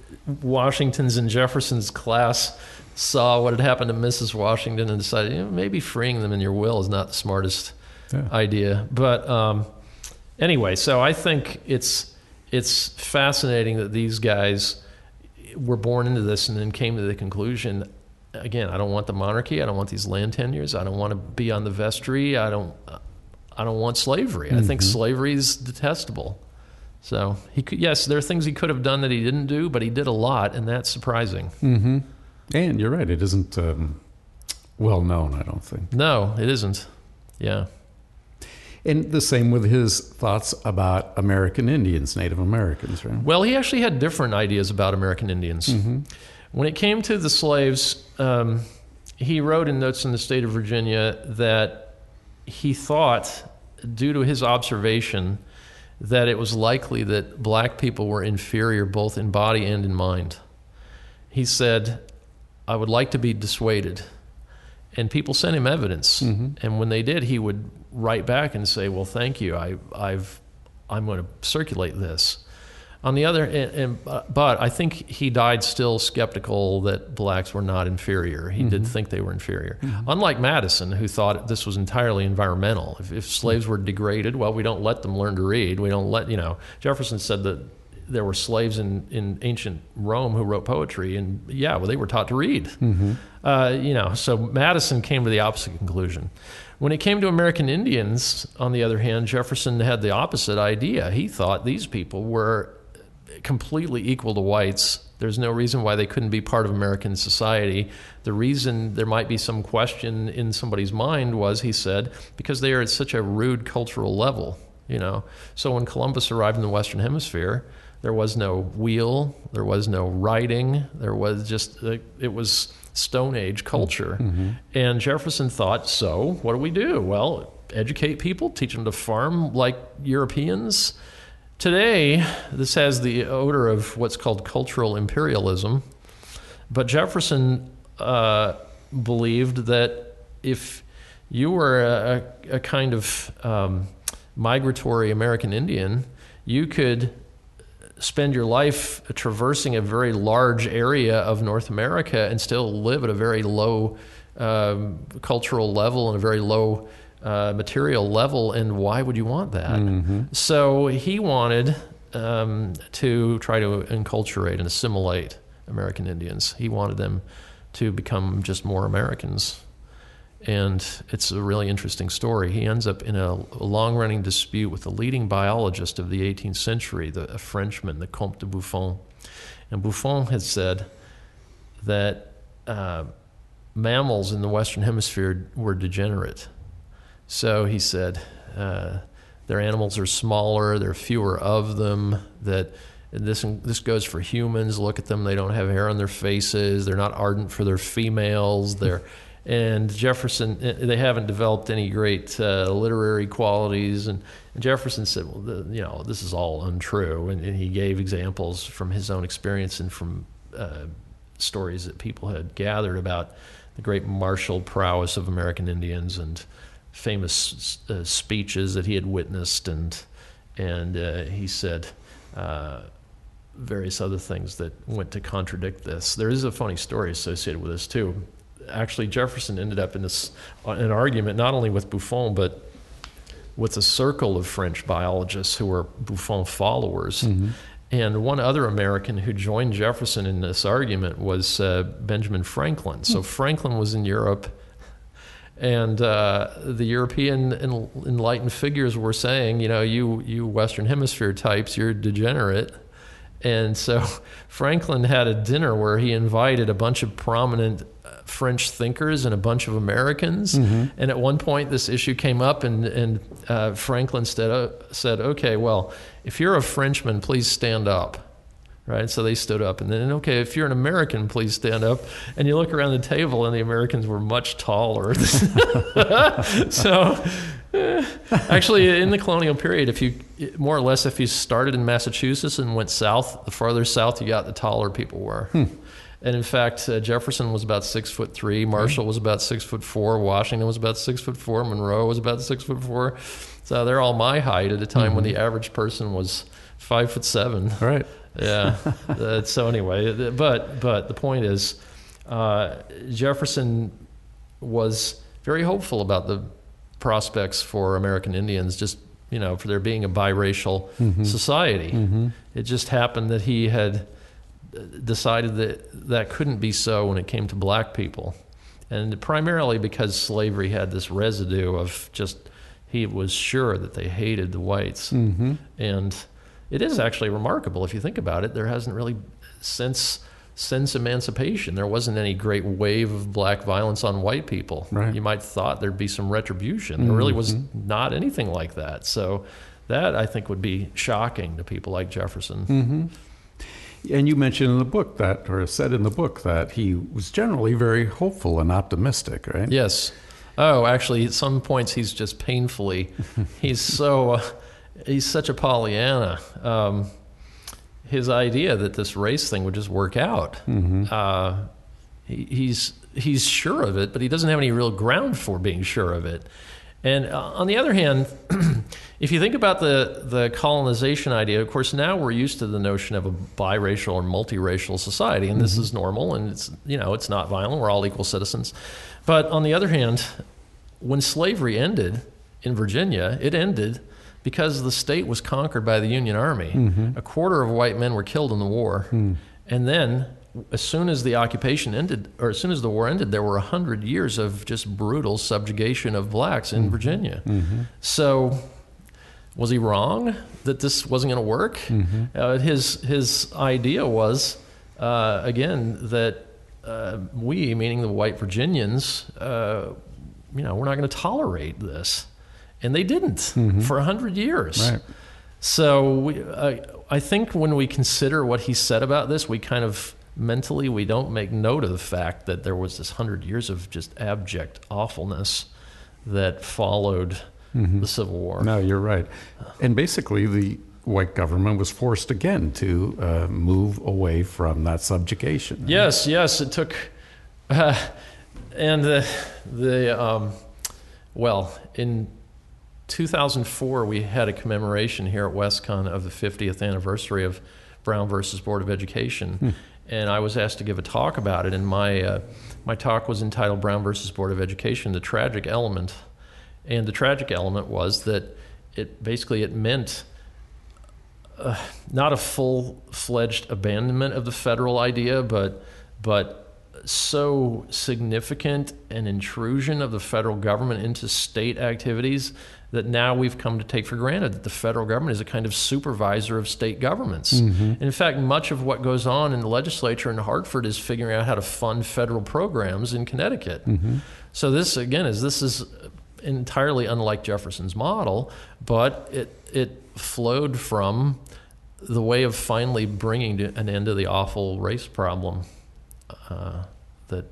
Washington's and Jefferson's class saw what had happened to Mrs. Washington and decided you know, maybe freeing them in your will is not the smartest Yeah. idea. But um, anyway, so I think it's it's fascinating that these guys were born into this and then came to the conclusion. Again, I don't want the monarchy. I don't want these land tenures. I don't want to be on the vestry. I don't. I don't want slavery. I think slavery is detestable. So he could, yes, there are things he could have done that he didn't do, but he did a lot, and that's surprising. Mm-hmm. And you're right; it isn't um, well known. I don't think. No, it isn't. Yeah. And the same with his thoughts about American Indians, Native Americans, right? Well, he actually had different ideas about American Indians. When it came to the slaves, um, he wrote in Notes in the State of Virginia that he thought, due to his observation, that it was likely that black people were inferior both in body and in mind. He said, I would like to be dissuaded. And people sent him evidence. And when they did, he would write back and say, Well, thank you. I, I've, I'm going to circulate this. On the other, and, and, uh, but I think he died still skeptical that blacks were not inferior. He did think they were inferior. Unlike Madison, who thought this was entirely environmental. If, if slaves were degraded, well, we don't let them learn to read. We don't let, you know, Jefferson said that there were slaves in, in ancient Rome who wrote poetry, and yeah, well, they were taught to read. Uh, you know, so Madison came to the opposite conclusion. When it came to American Indians, on the other hand, Jefferson had the opposite idea. He thought these people were completely equal to whites. There's no reason why they couldn't be part of American society. The reason there might be some question in somebody's mind was, he said, because they are at such a rude cultural level. You know, so when Columbus arrived in the Western Hemisphere, There was no wheel, there was no writing, there was just, it was Stone Age culture. Mm-hmm. And Jefferson thought, so what do we do? Well, educate people, teach them to farm like Europeans. Today, this has the odor of what's called cultural imperialism. But Jefferson uh, believed that if you were a, a kind of um, migratory American Indian, you could spend your life traversing a very large area of North America and still live at a very low um, cultural level and a very low uh, material level. And why would you want that? Mm-hmm. So he wanted um, to try to enculturate and assimilate American Indians. He wanted them to become just more Americans. And it's a really interesting story. He ends up in a, a long running dispute with the leading biologist of the 18th century, the, a Frenchman, the Comte de Buffon. And Buffon had said that uh, mammals in the Western Hemisphere were degenerate. So he said uh, their animals are smaller, there are fewer of them, that this this goes for humans. Look at them; they don't have hair on their faces. They're not ardent for their females. They're and Jefferson, eh, they haven't developed any great uh, literary qualities. And, and, Jefferson said, well, the, you know, this is all untrue. And, and, he gave examples from his own experience and from uh, stories that people had gathered about the great martial prowess of American Indians and famous uh, speeches that he had witnessed. And, and uh, he said, uh, various other things that went to contradict this. There is a funny story associated with this too actually Jefferson ended up in this an argument not only with Buffon but with a circle of French biologists who were Buffon followers. Mm-hmm. And one other American who joined Jefferson in this argument was uh, Benjamin Franklin. So hmm. Franklin was in Europe, and uh, the European enlightened figures were saying, you know, you you Western Hemisphere types, you're degenerate. And so Franklin had a dinner where he invited a bunch of prominent French thinkers and a bunch of Americans. Mm-hmm. And at one point, this issue came up, and, and uh, Franklin said, uh, said, Okay, well, if you're a Frenchman, please stand up. Right? So they stood up. And then, okay, if you're an American, please stand up. And you look around the table, and the Americans were much taller. so. Eh, actually, in the colonial period, if you more or less, if you started in Massachusetts and went south, the farther south you got, the taller people were. Hmm. And in fact, uh, Jefferson was about six foot three. Marshall was about six foot four. Washington was about six foot four. Monroe was about six foot four. So they're all my height at a time mm-hmm. when the average person was five foot seven. Right. Yeah. uh, so anyway, but but the point is, uh, Jefferson was very hopeful about the prospects for American Indians. Just you know, for there being a biracial mm-hmm. society. Mm-hmm. It just happened that he had decided that that couldn't be so when it came to black people. And primarily because slavery had this residue of just, he was sure that they hated the whites. Mm-hmm. And it is actually remarkable if you think about it. There hasn't really, since since emancipation, there wasn't any great wave of black violence on white people. Right. You might thought there'd be some retribution. There mm-hmm. really was mm-hmm. not anything like that. So that I think would be shocking to people like Jefferson. Mm-hmm. And you mentioned in the book that, or said in the book that he was generally very hopeful and optimistic, right? Yes. Oh, actually, at some points he's just painfully. he's so. Uh, he's such a Pollyanna. Um, his idea that this race thing would just work out. Mm-hmm. Uh, he, he's he's sure of it, but he doesn't have any real ground for being sure of it. And uh, on the other hand, if you think about the, the colonization idea, of course, now we're used to the notion of a biracial or multiracial society, and mm-hmm. this is normal, and it's you know it's not violent. We're all equal citizens. But on the other hand, when slavery ended in Virginia, it ended because the state was conquered by the Union Army. Mm-hmm. A quarter of white men were killed in the war, mm. and then as soon as the occupation ended, or as soon as the war ended, there were 100 years of just brutal subjugation of blacks in mm-hmm. Virginia. Mm-hmm. So, was he wrong that this wasn't going to work? Mm-hmm. Uh, his, his idea was, uh, again, that uh, we, meaning the white Virginians, uh, you know, we're not going to tolerate this. And they didn't mm-hmm. for 100 years. Right. So we, uh, I think when we consider what he said about this, we kind of mentally we don't make note of the fact that there was this hundred years of just abject awfulness that followed mm-hmm. the Civil War. No, you're right. And basically, the white government was forced again to uh, move away from that subjugation. Yes, yes, it took, uh, and the the um, well in 2004 we had a commemoration here at WestConn of the 50th anniversary of Brown versus Board of Education, hmm. and I was asked to give a talk about it, and my uh, my talk was entitled Brown versus Board of Education: The Tragic Element, and the tragic element was that it basically it meant uh, not a full fledged abandonment of the federal idea, but but so significant an intrusion of the federal government into state activities that now we've come to take for granted that the federal government is a kind of supervisor of state governments. Mm-hmm. in fact, much of what goes on in the legislature in Hartford is figuring out how to fund federal programs in Connecticut. Mm-hmm. So this again is this is entirely unlike Jefferson's model, but it it flowed from the way of finally bringing an end to the awful race problem uh, that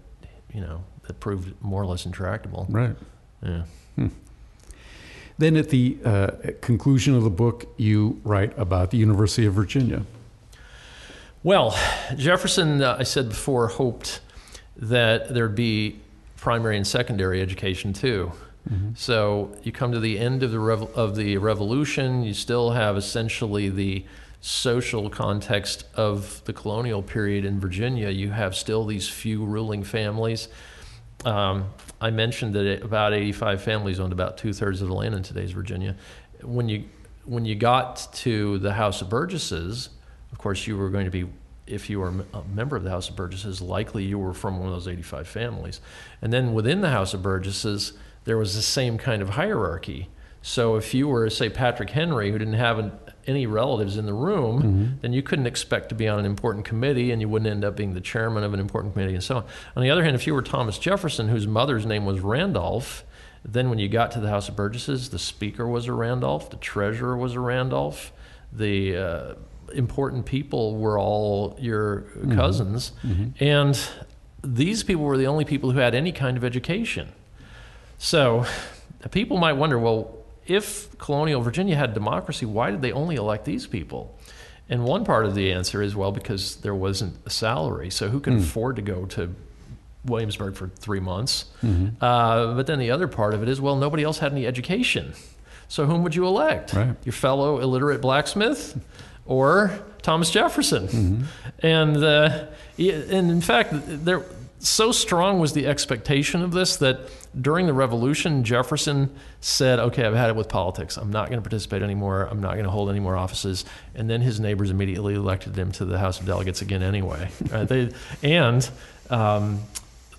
you know that proved more or less intractable. Right. Yeah. Hmm. Then at the uh, conclusion of the book, you write about the University of Virginia. Well, Jefferson, uh, I said before, hoped that there'd be primary and secondary education too. Mm-hmm. So you come to the end of the rev- of the revolution, you still have essentially the social context of the colonial period in Virginia, you have still these few ruling families. Um, I mentioned that about 85 families owned about two thirds of the land in today's Virginia. When you when you got to the House of Burgesses, of course, you were going to be, if you were a member of the House of Burgesses, likely you were from one of those 85 families. And then within the House of Burgesses, there was the same kind of hierarchy. So if you were, say, Patrick Henry, who didn't have an, any relatives in the room, mm-hmm. then you couldn't expect to be on an important committee and you wouldn't end up being the chairman of an important committee and so on. On the other hand, if you were Thomas Jefferson, whose mother's name was Randolph, then when you got to the House of Burgesses, the speaker was a Randolph, the treasurer was a Randolph, the uh, important people were all your mm-hmm. cousins. Mm-hmm. And these people were the only people who had any kind of education. So people might wonder, well, if colonial Virginia had democracy, why did they only elect these people? And one part of the answer is well, because there wasn't a salary. So who can mm. afford to go to Williamsburg for three months? Mm-hmm. Uh, but then the other part of it is well, nobody else had any education. So whom would you elect? Right. Your fellow illiterate blacksmith or Thomas Jefferson? Mm-hmm. And, uh, and in fact, there, so strong was the expectation of this that during the revolution, Jefferson said, Okay, I've had it with politics. I'm not going to participate anymore. I'm not going to hold any more offices. And then his neighbors immediately elected him to the House of Delegates again anyway. Uh, they, and um,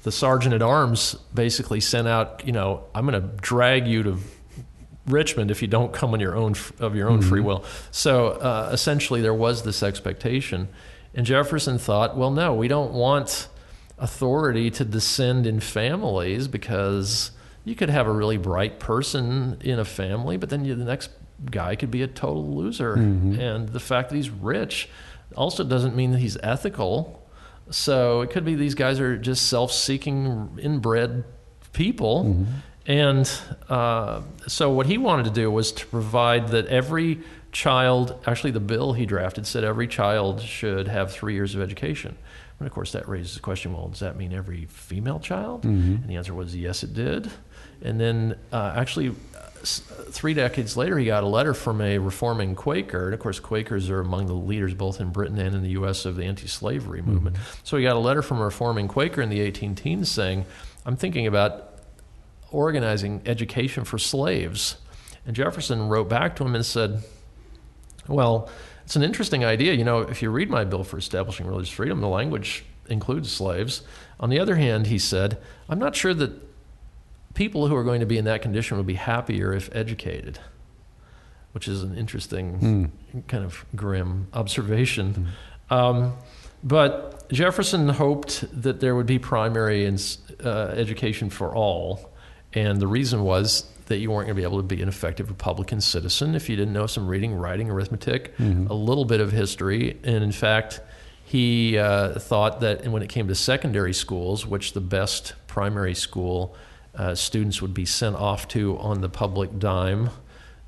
the sergeant at arms basically sent out, you know, I'm going to drag you to Richmond if you don't come on your own of your own mm-hmm. free will. So uh, essentially, there was this expectation, and Jefferson thought, well, no, we don't want authority to descend in families because you could have a really bright person in a family, but then you, the next guy could be a total loser. Mm-hmm. And the fact that he's rich also doesn't mean that he's ethical. So it could be these guys are just self seeking, inbred people. Mm-hmm. And uh, so what he wanted to do was to provide that every child, actually, the bill he drafted said every child should have three years of education. And of course, that raises the question well, does that mean every female child? Mm-hmm. And the answer was yes, it did. And then uh, actually, three decades later, he got a letter from a reforming Quaker. And of course, Quakers are among the leaders both in Britain and in the U.S. of the anti slavery mm-hmm. movement. So he got a letter from a reforming Quaker in the 18 teens saying, I'm thinking about organizing education for slaves. And Jefferson wrote back to him and said, Well, it's an interesting idea. You know, if you read my bill for establishing religious freedom, the language includes slaves. On the other hand, he said, I'm not sure that people who are going to be in that condition will be happier if educated, which is an interesting, mm. kind of grim observation. Mm. Um, but Jefferson hoped that there would be primary uh, education for all. And the reason was that you weren't going to be able to be an effective Republican citizen if you didn't know some reading, writing, arithmetic, Mm-hmm. a little bit of history. And in fact, he uh, thought that when it came to secondary schools, which the best primary school uh, students would be sent off to on the public dime,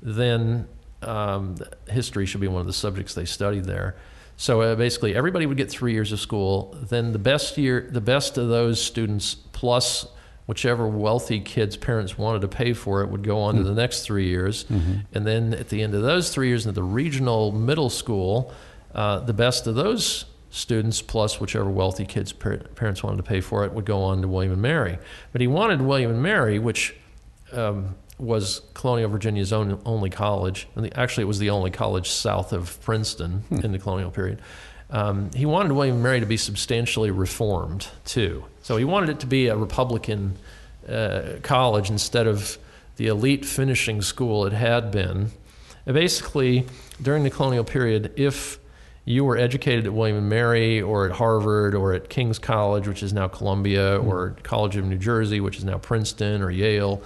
then um, history should be one of the subjects they studied there. So uh, basically, everybody would get three years of school. Then the best year, the best of those students, plus whichever wealthy kid's parents wanted to pay for it, would go on to the next three years. And then at the end of those three years, into the regional middle school, uh, the best of those students, plus whichever wealthy kid's par- parents wanted to pay for it, would go on to William and Mary. But he wanted William and Mary, which um, was Colonial Virginia's own, only college. And the, actually, it was the only college south of Princeton in the colonial period. Um, he wanted William and Mary to be substantially reformed, too. So he wanted it to be a Republican uh, college instead of the elite finishing school it had been. And basically, during the colonial period, if you were educated at William and Mary or at Harvard or at King's College, which is now Columbia, or College of New Jersey, which is now Princeton or Yale,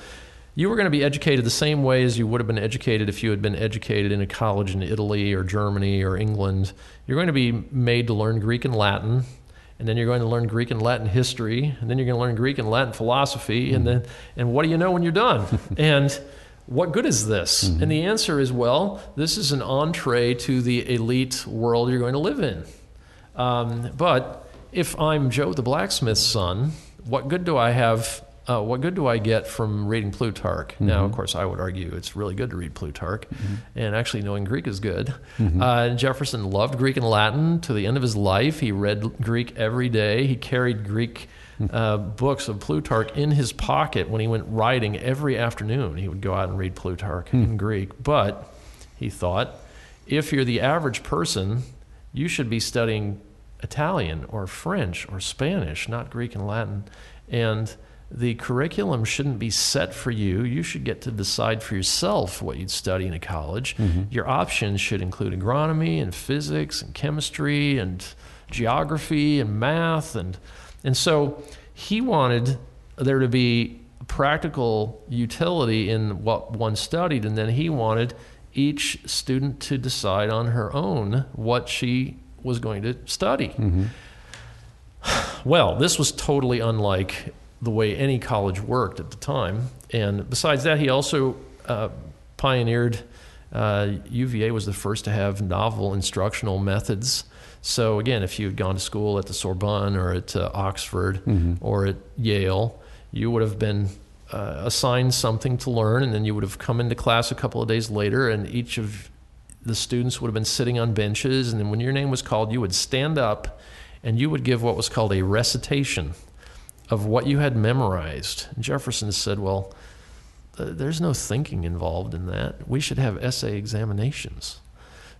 you were going to be educated the same way as you would have been educated if you had been educated in a college in Italy or Germany or England. You're going to be made to learn Greek and Latin, and then you're going to learn Greek and Latin history, and then you're going to learn Greek and Latin philosophy, and then and what do you know when you're done? and what good is this? And the answer is well, this is an entree to the elite world you're going to live in. Um, but if I'm Joe the blacksmith's son, what good do I have? Uh, what good do I get from reading Plutarch? Now, of course, I would argue it's really good to read Plutarch, and actually knowing Greek is good. Uh, Jefferson loved Greek and Latin to the end of his life. He read Greek every day. He carried Greek uh, books of Plutarch in his pocket when he went riding every afternoon. He would go out and read Plutarch in Greek. But he thought, if you're the average person, you should be studying Italian or French or Spanish, not Greek and Latin. And the curriculum shouldn't be set for you. You should get to decide for yourself what you'd study in a college. Mm-hmm. Your options should include agronomy and physics and chemistry and geography and math and and so he wanted there to be practical utility in what one studied and then he wanted each student to decide on her own what she was going to study. Mm-hmm. Well, this was totally unlike the way any college worked at the time. And besides that, he also uh, pioneered, uh, UVA was the first to have novel instructional methods. So, again, if you had gone to school at the Sorbonne or at uh, Oxford or at Yale, you would have been uh, assigned something to learn, and then you would have come into class a couple of days later, and each of the students would have been sitting on benches, and then when your name was called, you would stand up and you would give what was called a recitation of what you had memorized. And Jefferson said, Well, th- there's no thinking involved in that. We should have essay examinations.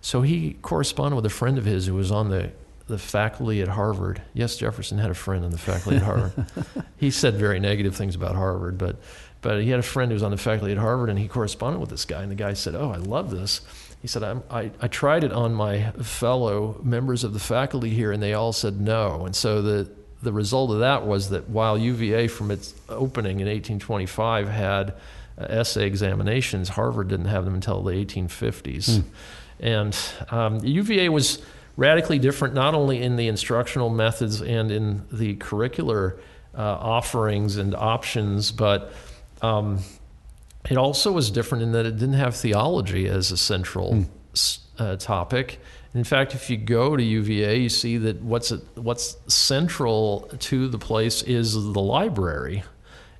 So he corresponded with a friend of his who was on the, the faculty at Harvard. Yes, Jefferson had a friend on the faculty at Harvard. he said very negative things about Harvard, but, but he had a friend who was on the faculty at Harvard, and he corresponded with this guy. And the guy said, Oh, I love this. He said, I'm, I, I tried it on my fellow members of the faculty here, and they all said no. And so the, the result of that was that while UVA, from its opening in 1825, had uh, essay examinations, Harvard didn't have them until the 1850s. And um, UVA was radically different, not only in the instructional methods and in the curricular uh, offerings and options, but um, it also was different in that it didn't have theology as a central s uh, topic. In fact, if you go to UVA, you see that what's what's central to the place is the library.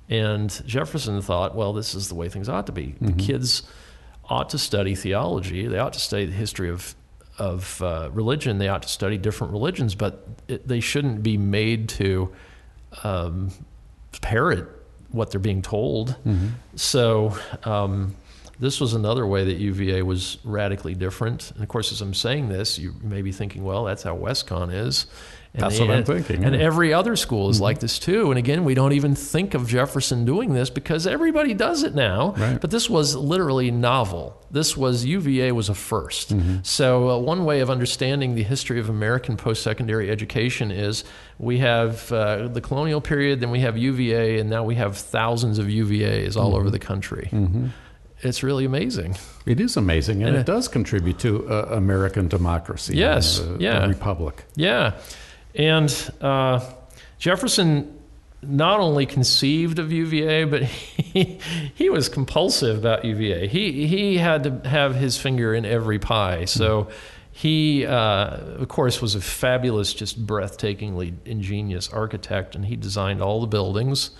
And Jefferson thought, well, this is the way things ought to be. The kids ought to study theology. They ought to study the history of of uh, religion. They ought to study different religions, but it, they shouldn't be made to um, parrot what they're being told. So um, this was another way that UVA was radically different. And of course, as I'm saying this, you may be thinking, well, that's how WestConn is. And That's they- what I'm thinking, And yeah. every other school is like this too. And again, we don't even think of Jefferson doing this because everybody does it now. Right. But this was literally novel. This was UVA was a 1st So uh, one way of understanding the history of American post-secondary education is we have uh, the colonial period, then we have UVA, and now we have thousands of UVAs all over the country. It's really amazing. It is amazing, and And, it uh, does contribute to uh, American democracy. Yes, and, uh, yeah. a republic. Yeah. And uh, Jefferson not only conceived of UVA, but he, he was compulsive about UVA. He, he had to have his finger in every pie. So he, uh, of course, was a fabulous, just breathtakingly ingenious architect, and he designed all the buildings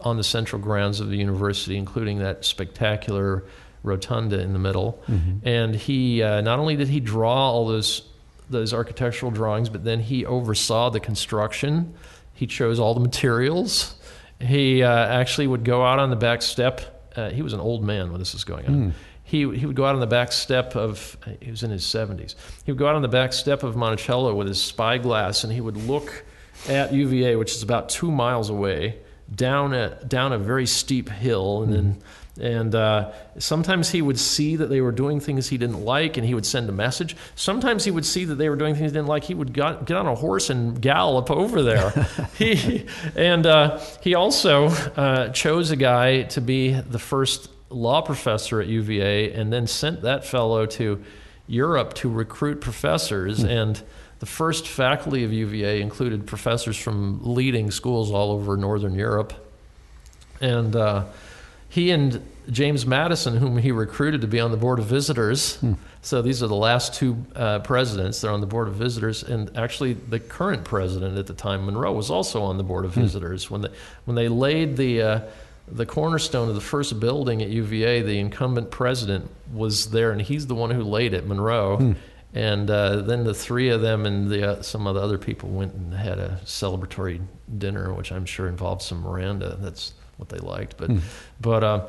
on the central grounds of the university, including that spectacular rotunda in the middle. And he uh, not only did he draw all those those architectural drawings, but then he oversaw the construction. He chose all the materials. He uh, actually would go out on the back step. Uh, he was an old man when this was going on. He, he would go out on the back step of, he was in his 70s. He would go out on the back step of Monticello with his spyglass and he would look at UVA, which is about two miles away, down a, down a very steep hill. And then and uh, sometimes he would see that they were doing things he didn't like and he would send a message. Sometimes he would see that they were doing things he didn't like. He would got, get on a horse and gallop over there. he, and uh, he also uh, chose a guy to be the first law professor at UVA and then sent that fellow to Europe to recruit professors. And the first faculty of UVA included professors from leading schools all over Northern Europe. And uh, he and James Madison, whom he recruited to be on the board of visitors, so these are the last two uh, presidents. They're on the board of visitors, and actually, the current president at the time, Monroe, was also on the board of visitors when they when they laid the uh, the cornerstone of the first building at UVA. The incumbent president was there, and he's the one who laid it, Monroe. And uh, then the three of them and the, uh, some of the other people went and had a celebratory dinner, which I'm sure involved some Madeira. That's what they liked. But, but uh,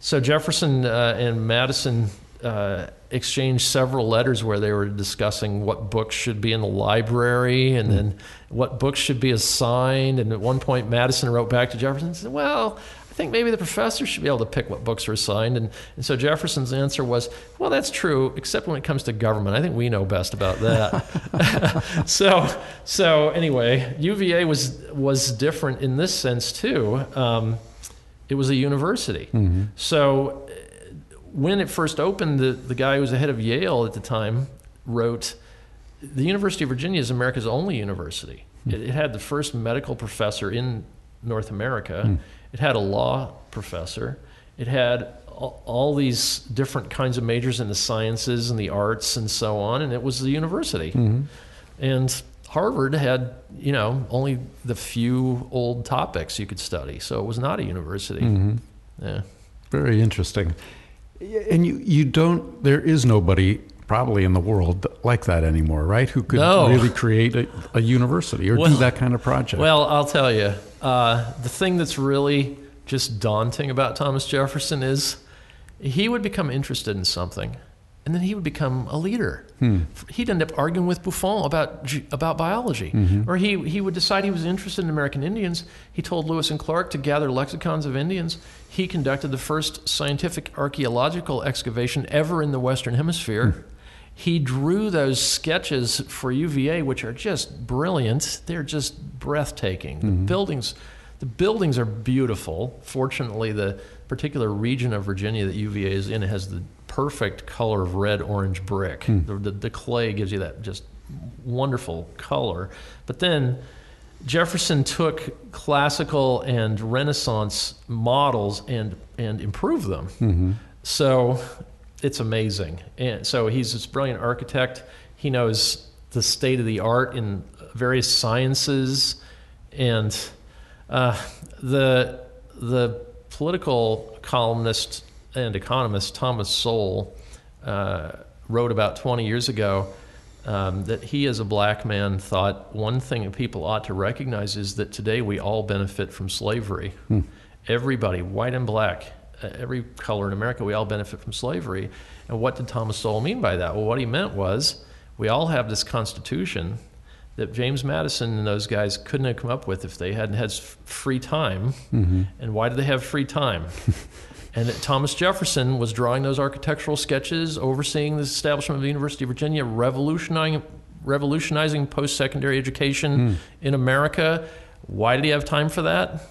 so Jefferson uh, and Madison uh, exchanged several letters where they were discussing what books should be in the library and then what books should be assigned. And at one point, Madison wrote back to Jefferson and said, Well, I think maybe the professor should be able to pick what books are assigned. And, and so Jefferson's answer was, Well, that's true, except when it comes to government. I think we know best about that. so, so anyway, UVA was, was different in this sense, too. Um, it was a university. Mm-hmm. So uh, when it first opened, the, the guy who was the head of Yale at the time wrote, The University of Virginia is America's only university. Hmm. It, it had the first medical professor in North America, hmm. It had a law professor, it had all, these different kinds of majors in the sciences and the arts and so on, and it was the university. Mm-hmm. And Harvard had, you know, only the few old topics you could study, so it was not a university. Mm-hmm. Yeah. Very interesting. And you, you don't, there is nobody probably in the world like that anymore, right? Who could No. really create a, a university or Well- do that kind of project. Well, I'll tell you, uh, the thing that's really just daunting about Thomas Jefferson is he would become interested in something, and then he would become a leader. Hmm. He'd end up arguing with Buffon about about biology, mm-hmm. or he he would decide he was interested in American Indians. He told Lewis and Clark to gather lexicons of Indians. He conducted the first scientific archaeological excavation ever in the Western Hemisphere. Hmm. He drew those sketches for UVA, which are just brilliant. They're just breathtaking. The mm-hmm. buildings, the buildings are beautiful. Fortunately, the particular region of Virginia that UVA is in has the perfect color of red orange brick. Hmm. The, the, the clay gives you that just wonderful color. But then Jefferson took classical and Renaissance models and and improved them. Mm-hmm. So it's amazing. And so he's this brilliant architect. He knows the state of the art in various sciences, and uh, the the political columnist and economist Thomas Sowell uh, wrote about 20 years ago um, that he, as a black man, thought one thing that people ought to recognize is that today we all benefit from slavery. Everybody, white and black, every color in America, we all benefit from slavery. And what did Thomas Sowell mean by that? Well, what he meant was we all have this Constitution that James Madison and those guys couldn't have come up with if they hadn't had free time. Mm-hmm. And why did they have free time? and Thomas Jefferson was drawing those architectural sketches, overseeing the establishment of the University of Virginia, revolutionizing, revolutionizing post secondary education mm. in America. Why did he have time for that?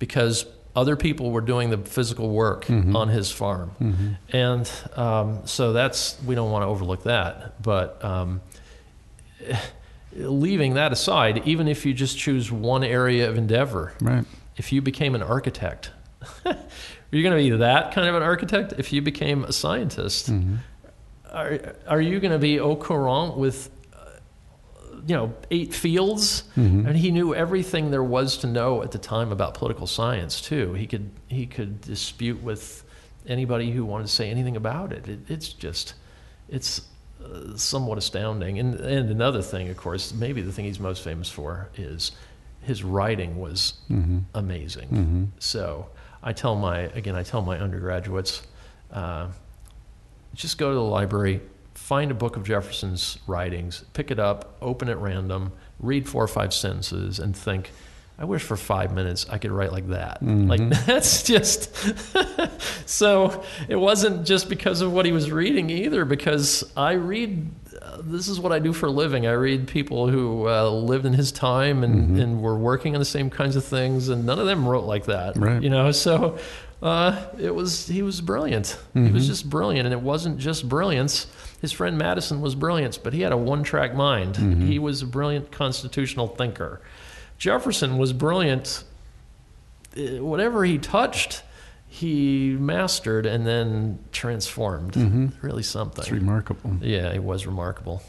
Because other people were doing the physical work mm-hmm. on his farm. Mm-hmm. And um, so that's, we don't want to overlook that. But um, leaving that aside, even if you just choose one area of endeavor, right. if you became an architect, are you going to be that kind of an architect? If you became a scientist, mm-hmm. are, are you going to be au courant with you know eight fields mm-hmm. and he knew everything there was to know at the time about political science too he could he could dispute with anybody who wanted to say anything about it, it it's just it's uh, somewhat astounding. And, and another thing, of course, maybe the thing he's most famous for is his writing was mm-hmm. amazing. Mm-hmm. So I tell my, again, I tell my undergraduates, uh, just go to the library, find a book of Jefferson's writings, pick it up, open at random, read four or five sentences, and think, I wish for five minutes I could write like that. Mm-hmm. Like that's just so. It wasn't just because of what he was reading either, because I read. Uh, this is what I do for a living. I read people who uh, lived in his time and, mm-hmm. and were working on the same kinds of things, and none of them wrote like that. Right. You know, so uh, it was he was brilliant. Mm-hmm. He was mm-hmm. just brilliant, and it wasn't just brilliance. His friend Madison was brilliant, but he had a one-track mind. Mm-hmm. He was a brilliant constitutional thinker. Jefferson was brilliant. Uh, whatever he touched, he mastered and then transformed. Mm-hmm. Really something. It's remarkable. Yeah, it was remarkable.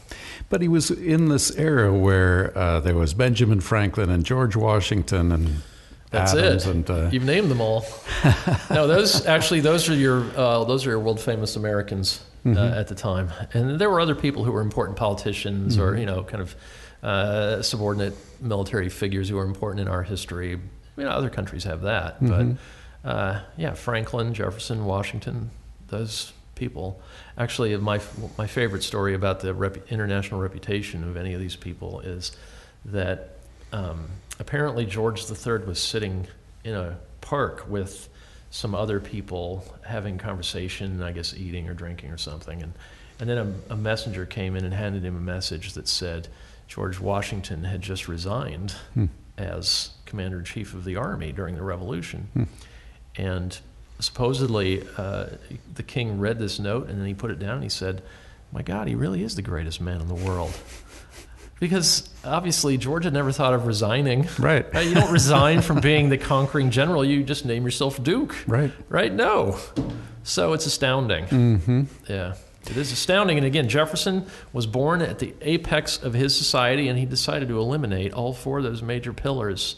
But he was in this era where uh, there was Benjamin Franklin and George Washington and that's Adams it. And, uh... You've named them all. no, those actually those are your uh, those are your world famous Americans uh, mm-hmm. at the time, and there were other people who were important politicians mm-hmm. or you know kind of uh, subordinate military figures who were important in our history. I mean, other countries have that, mm-hmm. but uh, yeah, Franklin, Jefferson, Washington, those people. Actually, my my favorite story about the rep- international reputation of any of these people is that um, apparently George III was sitting in a park with some other people having conversation, I guess eating or drinking or something, and and then a, a messenger came in and handed him a message that said George Washington had just resigned hmm. as commander in chief of the army during the Revolution. Hmm. And supposedly, uh, the king read this note and then he put it down and he said, My God, he really is the greatest man in the world. Because obviously, Georgia never thought of resigning. Right. right. You don't resign from being the conquering general, you just name yourself Duke. Right. Right? No. So it's astounding. Mm-hmm. Yeah. It is astounding. And again, Jefferson was born at the apex of his society, and he decided to eliminate all four of those major pillars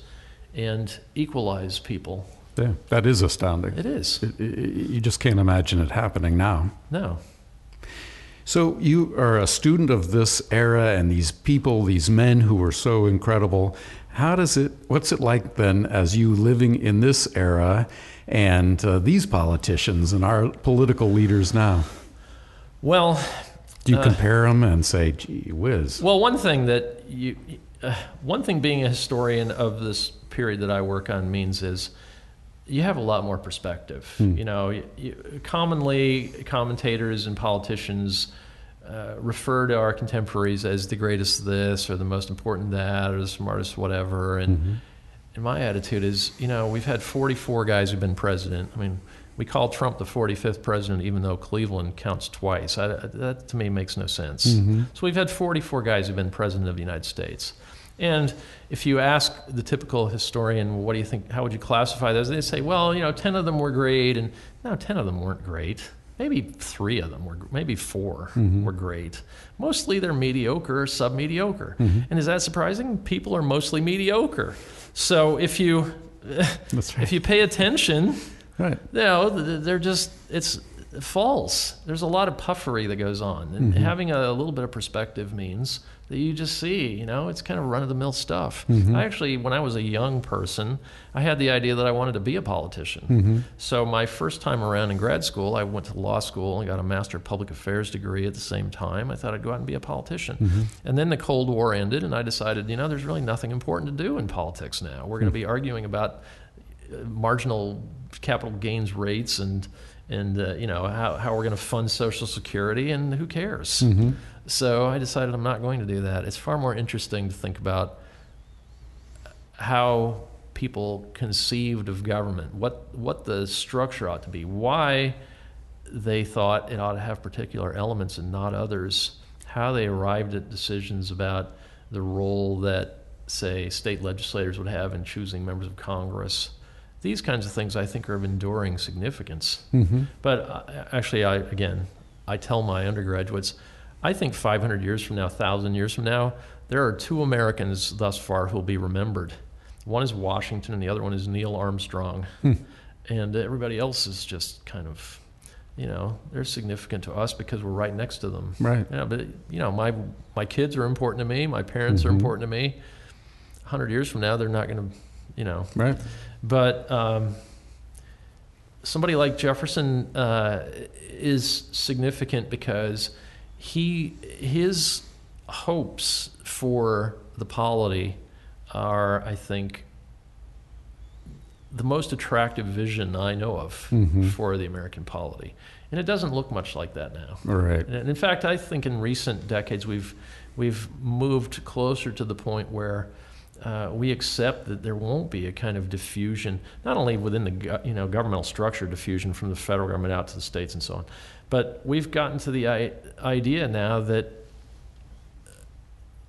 and equalize people. Yeah, that is astounding. It is. It, it, you just can't imagine it happening now. No. So you are a student of this era and these people, these men who were so incredible. How does it? What's it like then, as you living in this era, and uh, these politicians and our political leaders now? Well, do you uh, compare them and say, "Gee whiz"? Well, one thing that you, uh, one thing being a historian of this period that I work on means is you have a lot more perspective. Hmm. You know, you, you, commonly commentators and politicians uh, refer to our contemporaries as the greatest this or the most important that or the smartest whatever, and. Mm-hmm. And my attitude is, you know, we've had 44 guys who've been president. I mean, we call Trump the 45th president, even though Cleveland counts twice. I, that to me makes no sense. Mm-hmm. So we've had 44 guys who've been president of the United States. And if you ask the typical historian, what do you think, how would you classify those? They say, well, you know, 10 of them were great. And no, 10 of them weren't great. Maybe three of them were, maybe 4 mm-hmm. were great. Mostly they're mediocre or sub mediocre. Mm-hmm. And is that surprising? People are mostly mediocre. So if you, right. if you pay attention, Right. No, they're just it's false. There's a lot of puffery that goes on, and mm-hmm. having a, little bit of perspective means that you just see. You know, it's kind of run of the mill stuff. Mm-hmm. I actually, when I was a young person, I had the idea that I wanted to be a politician. Mm-hmm. So my first time around in grad school, I went to law school and got a Master of Public Affairs degree at the same time. I thought I'd go out and be a politician. Mm-hmm. And then the Cold War ended, and I decided, you know, there's really nothing important to do in politics now. We're going to be arguing about uh, marginal capital gains rates and and uh, you know how, how we're going to fund social security and who cares? Mm-hmm. so i decided i'm not going to do that. It's far more interesting to think about how people conceived of government what what the structure ought to be why they thought it ought to have particular elements and not others how they arrived at decisions about the role that say state legislators would have in choosing members of congress these kinds of things I think are of enduring significance. Mm-hmm. But uh, actually, I again, I tell my undergraduates, I think 500 years from now, 1,000 years from now, there are two Americans thus far who will be remembered. One is Washington, and the other one is Neil Armstrong. Hmm. And everybody else is just kind of, you know, they're significant to us because we're right next to them. Right. Yeah, but you know, my my kids are important to me. My parents are Mhm. important to me. 100 years from now, they're not going to, you know, Right. But um, somebody like Jefferson uh, is significant because he his hopes for the polity are, I think, the most attractive vision I know of Mhm. for the American polity, and it doesn't look much like that now. Right. And in fact, I think in recent decades we've we've moved closer to the point where uh, we accept that there won't be a kind of diffusion, not only within the you know governmental structure diffusion from the federal government out to the states and so on, but we've gotten to the I- idea now that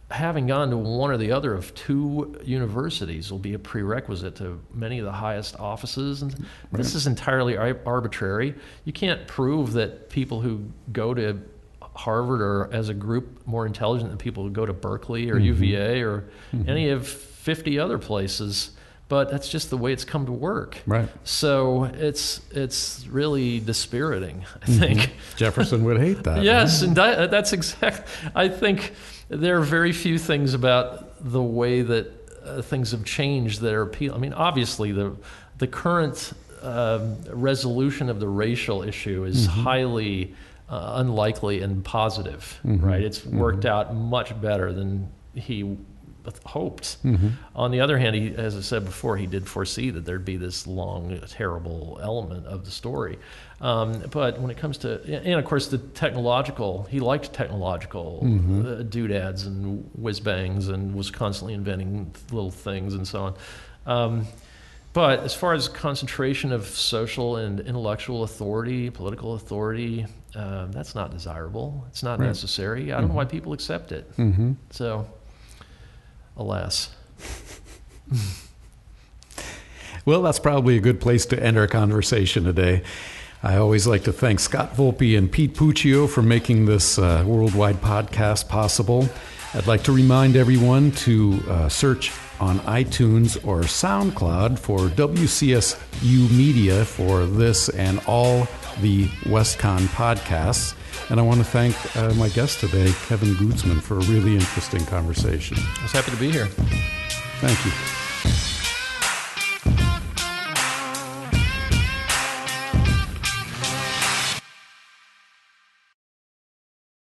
having gone to one or the other of two universities will be a prerequisite to many of the highest offices and this is entirely arbitrary. You can't prove that people who go to harvard are as a group more intelligent than people who go to berkeley or Mhm. uva or Mhm. any of 50 other places but that's just the way it's come to work Right. so it's it's really dispiriting i Mhm. think Jefferson would hate that. Yes, and that, that's exact. I think there are very few things about the way that uh, things have changed that are appeal. I mean, obviously the the current um, resolution of the racial issue is Mhm. highly uh, unlikely and positive. Mhm. Right? It's worked Mhm. out much better than he hoped. Mhm. On the other hand, he, as I said before, he did foresee that there'd be this long, terrible element of the story. Um, but when it comes to, and of course, the technological, he liked technological Mhm. uh, doodads and whiz bangs and was constantly inventing little things and so on. Um, but as far as concentration of social and intellectual authority, political authority, uh, that's not desirable. It's not Right. necessary. I don't know why people accept it. Mhm. So, alas. Well, that's probably a good place to end our conversation today. I always like to thank Scott Volpe and Pete Puccio for making this uh, worldwide podcast possible. I'd like to remind everyone to uh, search on iTunes or SoundCloud for WCSU Media for this and all the WestConn podcasts. And I want to thank uh, my guest today, Kevin Gutzman, for a really interesting conversation. I was happy to be here. Thank you.